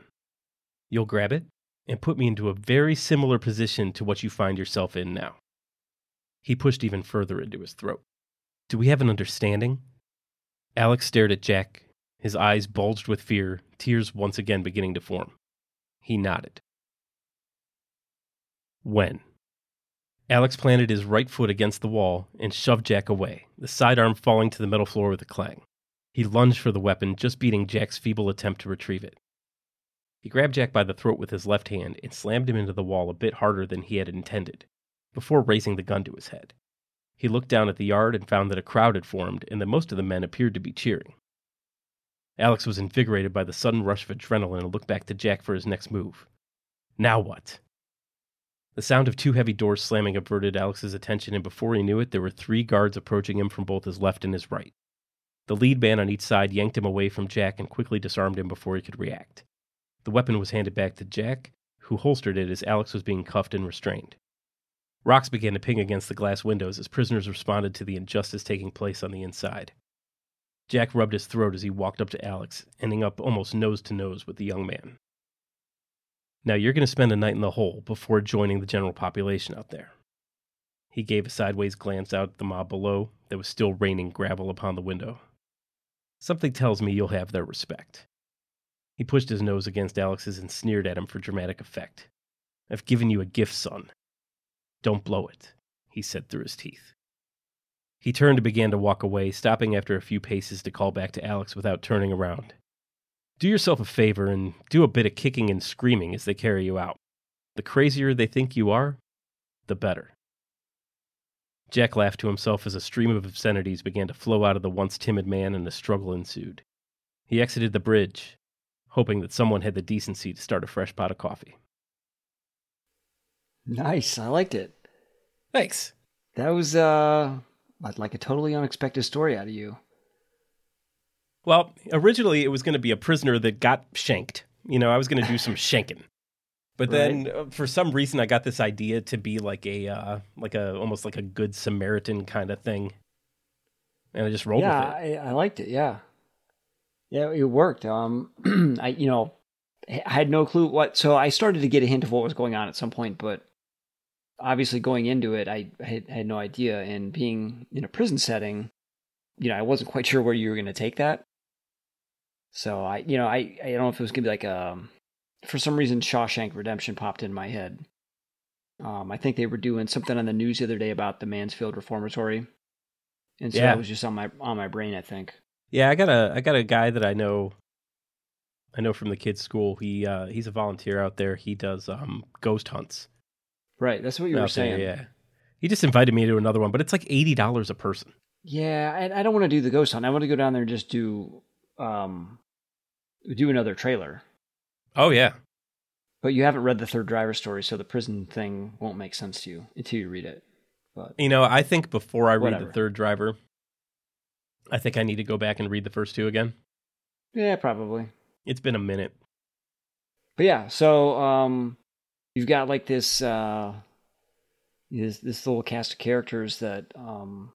You'll grab it and put me into a very similar position to what you find yourself in now. He pushed even further into his throat. Do we have an understanding? Alex stared at Jack, his eyes bulged with fear, tears once again beginning to form. He nodded. When? Alex planted his right foot against the wall and shoved Jack away, the sidearm falling to the metal floor with a clang. He lunged for the weapon, just beating Jack's feeble attempt to retrieve it. He grabbed Jack by the throat with his left hand and slammed him into the wall a bit harder than he had intended, before raising the gun to his head. He looked down at the yard and found that a crowd had formed and that most of the men appeared to be cheering. Alex was invigorated by the sudden rush of adrenaline and looked back to Jack for his next move. Now what? The sound of two heavy doors slamming averted Alex's attention, and before he knew it, there were three guards approaching him from both his left and his right. The lead man on each side yanked him away from Jack and quickly disarmed him before he could react. The weapon was handed back to Jack, who holstered it as Alex was being cuffed and restrained. Rocks began to ping against the glass windows as prisoners responded to the injustice taking place on the inside. Jack rubbed his throat as he walked up to Alex, ending up almost nose to nose with the young man. Now you're going to spend a night in the hole before joining the general population out there. He gave a sideways glance out at the mob below that was still raining gravel upon the window. Something tells me you'll have their respect. He pushed his nose against Alex's and sneered at him for dramatic effect. I've given you a gift, son. Don't blow it, he said through his teeth. He turned and began to walk away, stopping after a few paces to call back to Alex without turning around. Do yourself a favor and do a bit of kicking and screaming as they carry you out. The crazier they think you are, the better. Jack laughed to himself as a stream of obscenities began to flow out of the once timid man and a struggle ensued. He exited the bridge, hoping that someone had the decency to start a fresh pot of coffee. Nice. I liked it. Thanks. That was uh like a totally unexpected story out of you. Well, originally it was going to be a prisoner that got shanked. You know, I was going to do some shanking. But then uh, for some reason I got this idea to be like a uh, like a almost like a good Samaritan kind of thing. And I just rolled yeah, with it. I, I liked it. Yeah, yeah, it worked. Um, I you know, I had no clue what. So I started to get a hint of what was going on at some point, but obviously going into it, I had, had no idea. And being in a prison setting, you know, I wasn't quite sure where you were going to take that. So I, you know, I I don't know if it was going to be like a for some reason Shawshank Redemption popped in my head. Um, I think they were doing something on the news the other day about the Mansfield Reformatory, and so Yeah. that was just on my on my brain. I think. Yeah, I got a I got a guy that I know I know from the kids school. He uh he's a volunteer out there. He does um ghost hunts. Right, that's what you were saying. yeah. He just invited me to another one, but it's like $80 a person. Yeah, and I don't want to do the ghost hunt. I want to go down there and just do um do another trailer. Oh yeah. But you haven't read the third driver story, so the prison thing won't make sense to you until you read it. But You know, I think before I read the third driver, I think I need to go back and read the first two again. yeah, probably. It's been a minute. But yeah, so um you've got like this uh this this little cast of characters that um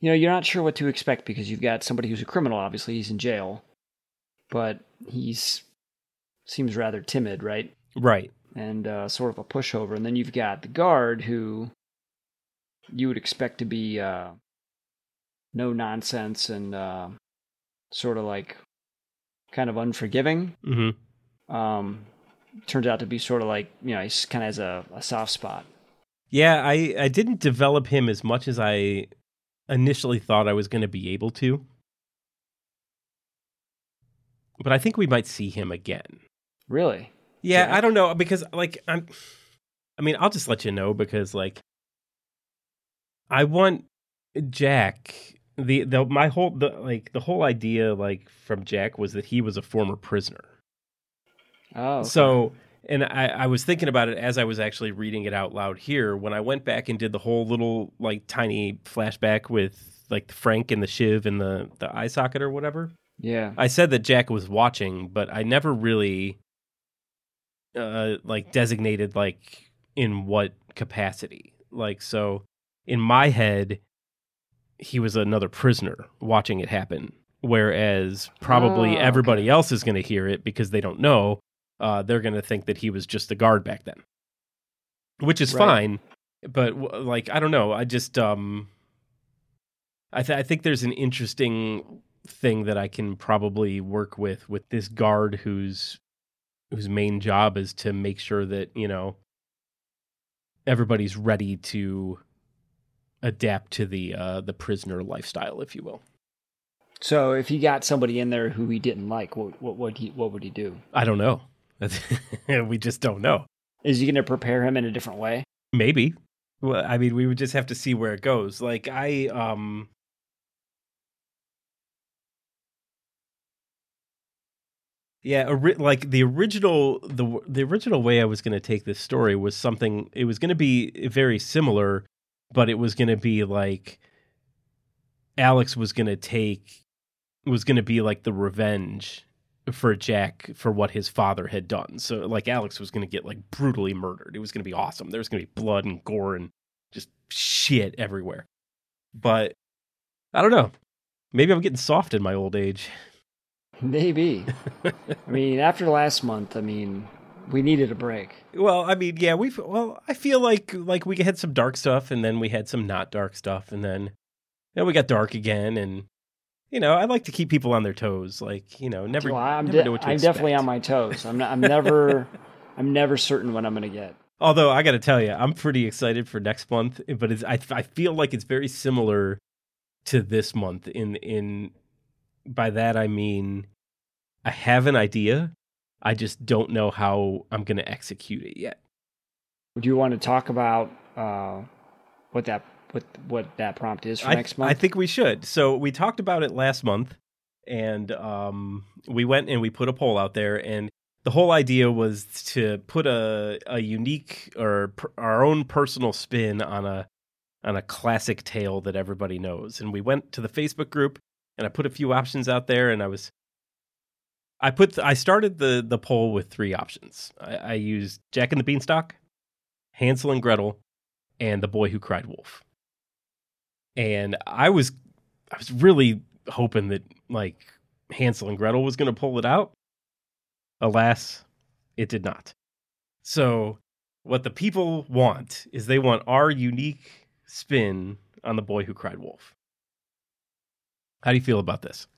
you know, you're not sure what to expect because you've got somebody who's a criminal, obviously he's in jail, but he's seems rather timid, right? Right. and uh, sort of a pushover. And then you've got the guard who you would expect to be uh, no nonsense and uh, sort of like kind of unforgiving. Mhm. Um, turns out to be sort of like you know he kind of has a, a soft spot. Yeah, I I didn't develop him as much as I initially thought I was going to be able to. But I think we might see him again. Really? Yeah, Jack? I don't know because like I'm I mean, I'll just let you know because like I want Jack the the my whole the like the whole idea like from Jack was that he was a former prisoner. Oh, okay. So and I, I was thinking about it as I was actually reading it out loud here when I went back and did the whole little like tiny flashback with like Frank and the Shiv and the the eye socket or whatever. yeah, I said that Jack was watching, but I never really uh like designated like in what capacity. Like so in my head he was another prisoner watching it happen whereas probably Oh, everybody else is going to hear it because they don't know. Uh they're going to think that he was just the guard back then. Which is Right. fine, but like I don't know, I just um I, th- I think there's an interesting thing that I can probably work with with this guard whose whose main job is to make sure that you know everybody's ready to adapt to the uh, the prisoner lifestyle, if you will. So if he got somebody in there who he didn't like, what what would he what would he do? I don't know. we just don't know. Is he going to prepare him in a different way? Maybe. Well, I mean, we would just have to see where it goes. Like I um Yeah, ori- like the original the the original way I was going to take this story was something it was going to be very similar, but it was going to be like Alex was going to take was going to be like the revenge for Jack for what his father had done. So like Alex was going to get like brutally murdered. It was going to be awesome. There was going to be blood and gore and just shit everywhere. But I don't know. Maybe I'm getting soft in my old age. Maybe. I mean, after last month, I mean, we needed a break. Well, I mean, yeah, we've well, I feel like like we had some dark stuff and then we had some not dark stuff and then then we got dark again and you know, I like to keep people on their toes. Like, you know, never, well, I'm, never de- know what to I'm definitely on my toes. I'm not, I'm never I'm never certain what I'm going to get. Although I got to tell you, I'm pretty excited for next month, but it's, I I feel like it's very similar to this month. In in by that I mean I have an idea, I just don't know how I'm going to execute it yet. Would you want to talk about uh, what that what what that prompt is for I, next month? I think we should. So we talked about it last month, and um, we went and we put a poll out there, and the whole idea was to put a a unique or per, our own personal spin on a on a classic tale that everybody knows. And we went to the Facebook group and I put a few options out there, and I was I put I started the the poll with three options. I, I used Jack and the Beanstalk, Hansel and Gretel, and The Boy Who Cried Wolf. And I was I was really hoping that like Hansel and Gretel was going to pull it out. Alas, it did not. So, what the people want is they want our unique spin on The Boy Who Cried Wolf. How do you feel about this?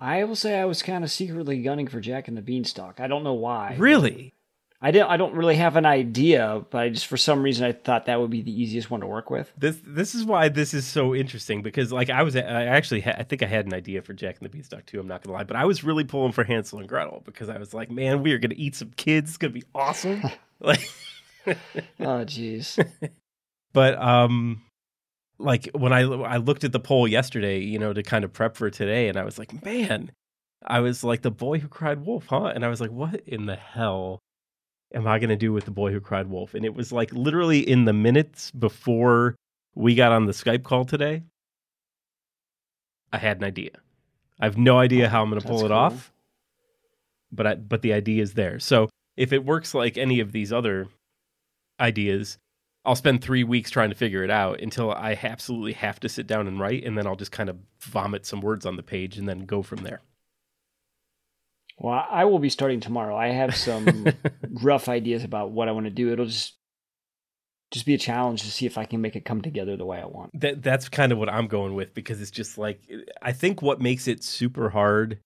I will say I was kind of secretly gunning for Jack and the Beanstalk. I don't know why. Really? I didn't. I don't really have an idea, but I just for some reason I thought that would be the easiest one to work with. This this is why this is so interesting because like I was I actually ha- I think I had an idea for Jack and the Beanstalk too. I'm not gonna lie, but I was really pulling for Hansel and Gretel because I was like, man, we are gonna eat some kids. It's gonna be awesome. like, oh jeez. but um, like when I I looked at the poll yesterday, you know, to kind of prep for today, and I was like, man, I was like the boy who cried wolf, huh? And I was like, what in the hell? Am I going to do with the boy who cried wolf? And it was like literally in the minutes before we got on the Skype call today, I had an idea. I have no idea Oh, how I'm going to pull that's it cool. off, but I, but the idea is there. So if it works like any of these other ideas, I'll spend three weeks trying to figure it out until I absolutely have to sit down and write, and then I'll just kind of vomit some words on the page and then go from there. Well, I will be starting tomorrow. I have some rough ideas about what I want to do. It'll just just be a challenge to see if I can make it come together the way I want. that that's kind of what I'm going with because it's just like I think what makes it super hard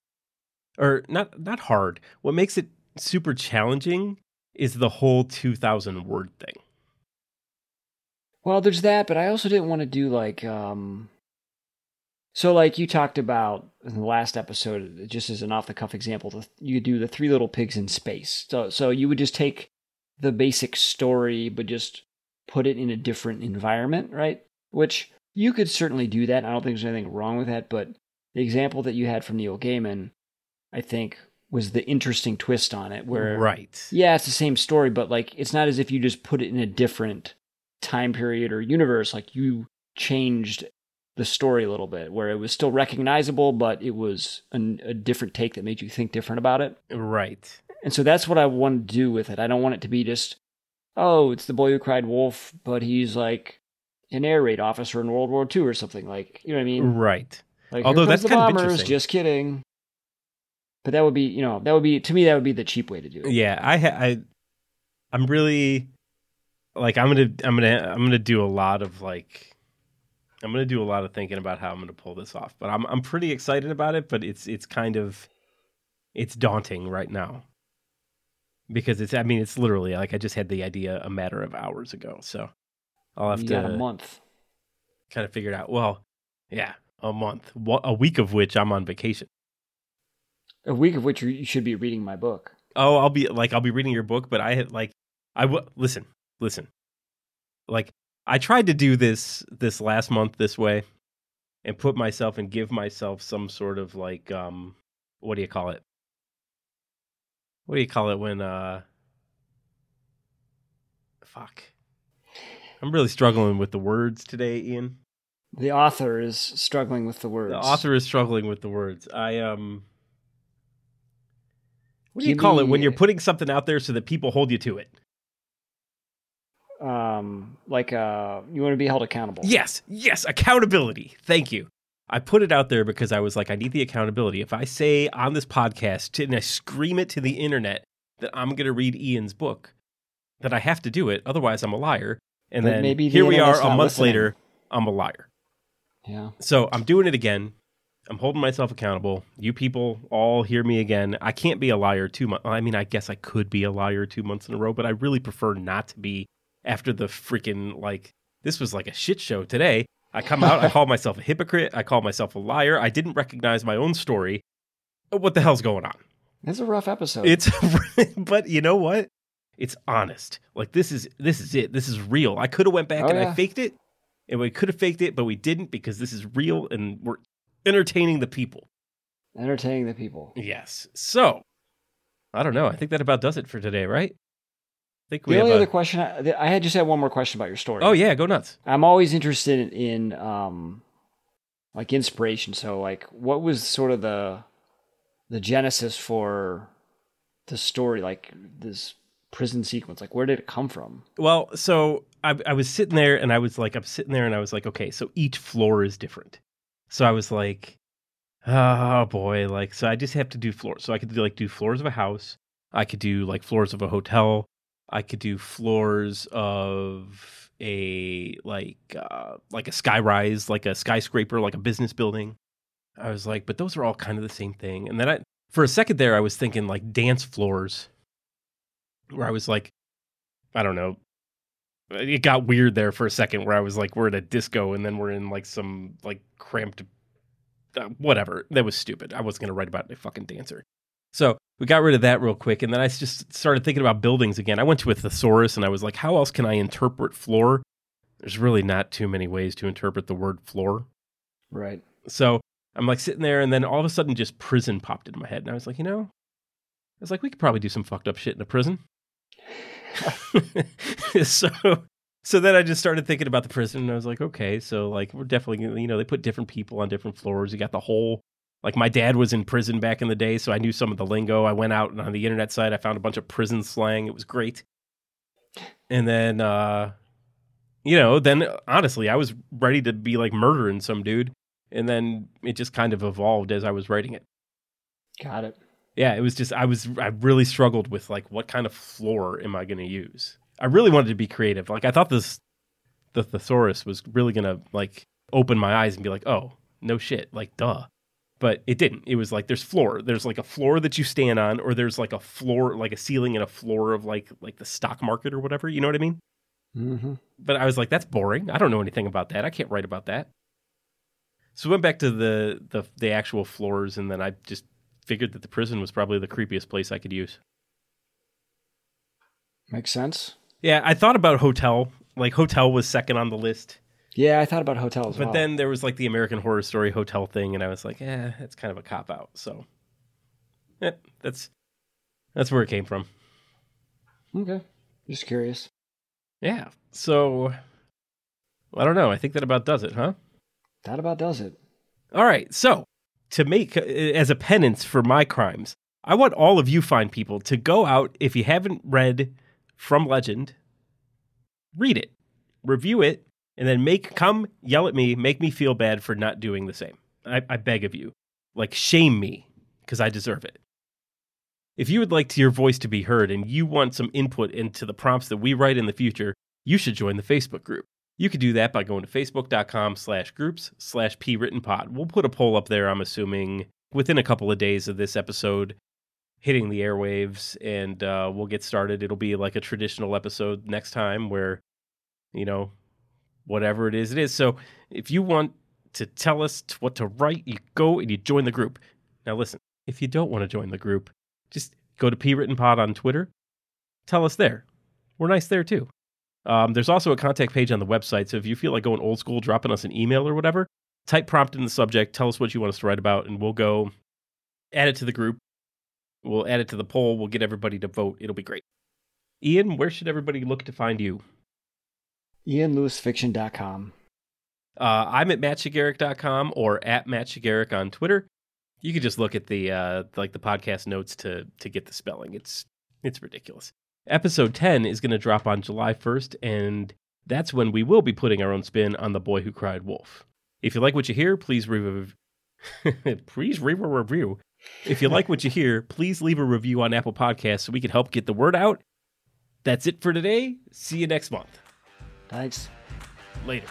or not not hard. What makes it super challenging is the whole 2000 word thing. Well, there's that, but I also didn't want to do like um so like you talked about in the last episode just as an off the cuff example, you could do the three little pigs in space. So so you would just take the basic story but just put it in a different environment, right? Which you could certainly do that. I don't think there's anything wrong with that, but the example that you had from Neil Gaiman, I think was the interesting twist on it where right. yeah, it's the same story, but like it's not as if you just put it in a different time period or universe. Like you changed the story a little bit, where it was still recognizable, but it was an, a different take that made you think different about it. Right. And so that's what I want to do with it. I don't want it to be just, oh, it's the boy who cried wolf, but he's like an air raid officer in World War II or something. Like you know what I mean? Right. Like, Although that's the kind of bombers. interesting. Just kidding. But that would be, you know, that would be to me that would be the cheap way to do it. Yeah, I ha- I I'm really like I'm going to I'm going to I'm going to do a lot of like I'm going to do a lot of thinking about how I'm going to pull this off. But I'm I'm pretty excited about it, but it's it's kind of it's daunting right now. Because it's I mean it's literally like I just had the idea a matter of hours ago. So I'll have You to a month. kind of figure it out. Well, yeah, a month. A week of which I'm on vacation. A week of which you should be reading my book. Oh, I'll be like I'll be reading your book, but I had like I w- listen, listen. Like I tried to do this this last month this way and put myself and give myself some sort of like um what do you call it? What do you call it when uh fuck. I'm really struggling with the words today, Ian. The author is struggling with the words. The author is struggling with the words. I um What do you Give call it when you're putting something out there so that people hold you to it? Um, like uh, you want to be held accountable. Yes, yes, accountability. Thank you. I put it out there because I was like, I need the accountability. If I say on this podcast and I scream it to the internet that I'm going to read Ian's book, that I have to do it. Otherwise, I'm a liar. And But then maybe the here we are a month listening. later, I'm a liar. yeah. So I'm doing it again. I'm holding myself accountable. You people all hear me again. I can't be a liar two months. I mean, I guess I could be a liar two months in a row, but I really prefer not to be after the freaking like this was like a shit show today. I come out, I call myself a hypocrite, I call myself a liar. I didn't recognize my own story. Uh, what the hell's going on? It's a rough episode. It's but you know what? It's honest. Like this is this is it. This is real. I could have went back Oh, and I faked it. And we could have faked it, but we didn't because this is real and we're entertaining the people. entertaining the people. Yes. So I don't know. I think that about does it for today, right? Think we The only a, other question I, I had just had one more question about your story. Oh yeah, go nuts. I'm always interested in um, like inspiration. So like what was sort of the the genesis for the story like this prison sequence? Like where did it come from? Well, so I, I was sitting there and I was like, I'm sitting there and I was like, okay, so each floor is different. So I was like, oh boy, like, so I just have to do floors. So I could do like do floors of a house. I could do like floors of a hotel. I could do floors of a like uh, like a skyrise, like a skyscraper, like a business building. I was like, but those are all kind of the same thing. And then I, for a second there, I was thinking like dance floors, where I was like, I don't know. It got weird there for a second, where I was like, we're at a disco, and then we're in like some like cramped, uh, whatever. That was stupid. I wasn't gonna write about a fucking dancer. So we got rid of that real quick, and then I just started thinking about buildings again. I went to a thesaurus, and I was like, how else can I interpret floor? There's really not too many ways to interpret the word floor. Right. So I'm like sitting there, and then all of a sudden, just prison popped into my head, and I was like, you know, I was like, we could probably do some fucked up shit in a prison. so, so then I just started thinking about the prison, and I was like, okay, so like we're definitely, you know, they put different people on different floors. You got the whole, like my dad was in prison back in the day, so I knew some of the lingo. I went out and on the internet site, I found a bunch of prison slang. It was great. And then, uh, you know, then honestly, I was ready to be like murdering some dude and then it just kind of evolved as I was writing it. Got it. Yeah, it was just I was I really struggled with like what kind of floor am I going to use. I really wanted to be creative. Like I thought this the thesaurus was really going to like open my eyes and be like, "Oh, no shit." Like, duh. But it didn't. It was like there's floor. There's like a floor that you stand on or there's like a floor like a ceiling and a floor of like like the stock market or whatever, you know what I mean? Mm-hmm. But I was like, that's boring. I don't know anything about that. I can't write about that. So we went back to the, the the actual floors, and then I just figured that the prison was probably the creepiest place I could use. Makes sense. Yeah, I thought about hotel. Like hotel was second on the list, Yeah, I thought about hotels. but then there was like the American Horror Story hotel thing, and I was like, eh, it's kind of a cop out. So, yeah, that's that's where it came from. okay, just curious. Yeah. So I don't know. I think that about does it, huh? That about does it. All right. So, to make as a penance for my crimes, I want all of you fine people to go out if you haven't read From Legend, read it, review it, and then make come yell at me, make me feel bad for not doing the same. I, I beg of you. Like shame me because I deserve it. If you would like to your voice to be heard and you want some input into the prompts that we write in the future, you should join the Facebook group. You could do that by going to facebook.com slash groups slash p written pod. We'll put a poll up there, I'm assuming, within a couple of days of this episode hitting the airwaves, and uh, we'll get started. It'll be like a traditional episode next time where, you know, whatever it is, it is. So if you want to tell us what to write, you go and you join the group. Now, listen, if you don't want to join the group, just go to p written pod on Twitter. Tell us there. We're nice there too. Um, there's also a contact page on the website. So if you feel like going old school, dropping us an email or whatever, type prompt in the subject, tell us what you want us to write about, and we'll go add it to the group. We'll add it to the poll. We'll get everybody to vote. It'll be great. Ian, where should everybody look to find you? IanLewisFiction.com. Uh, I'm at mattshigaric.com or at mattshigaric on Twitter. You could just look at the uh, like the podcast notes to to get the spelling. It's it's ridiculous. Episode 10 is going to drop on July 1st, and that's when we will be putting our own spin on The Boy Who Cried Wolf. If you like what you hear, please a, please leave a review. If you like what you hear, please leave a review on Apple Podcasts so we can help get the word out. That's it for today. See you next month. Thanks. Later.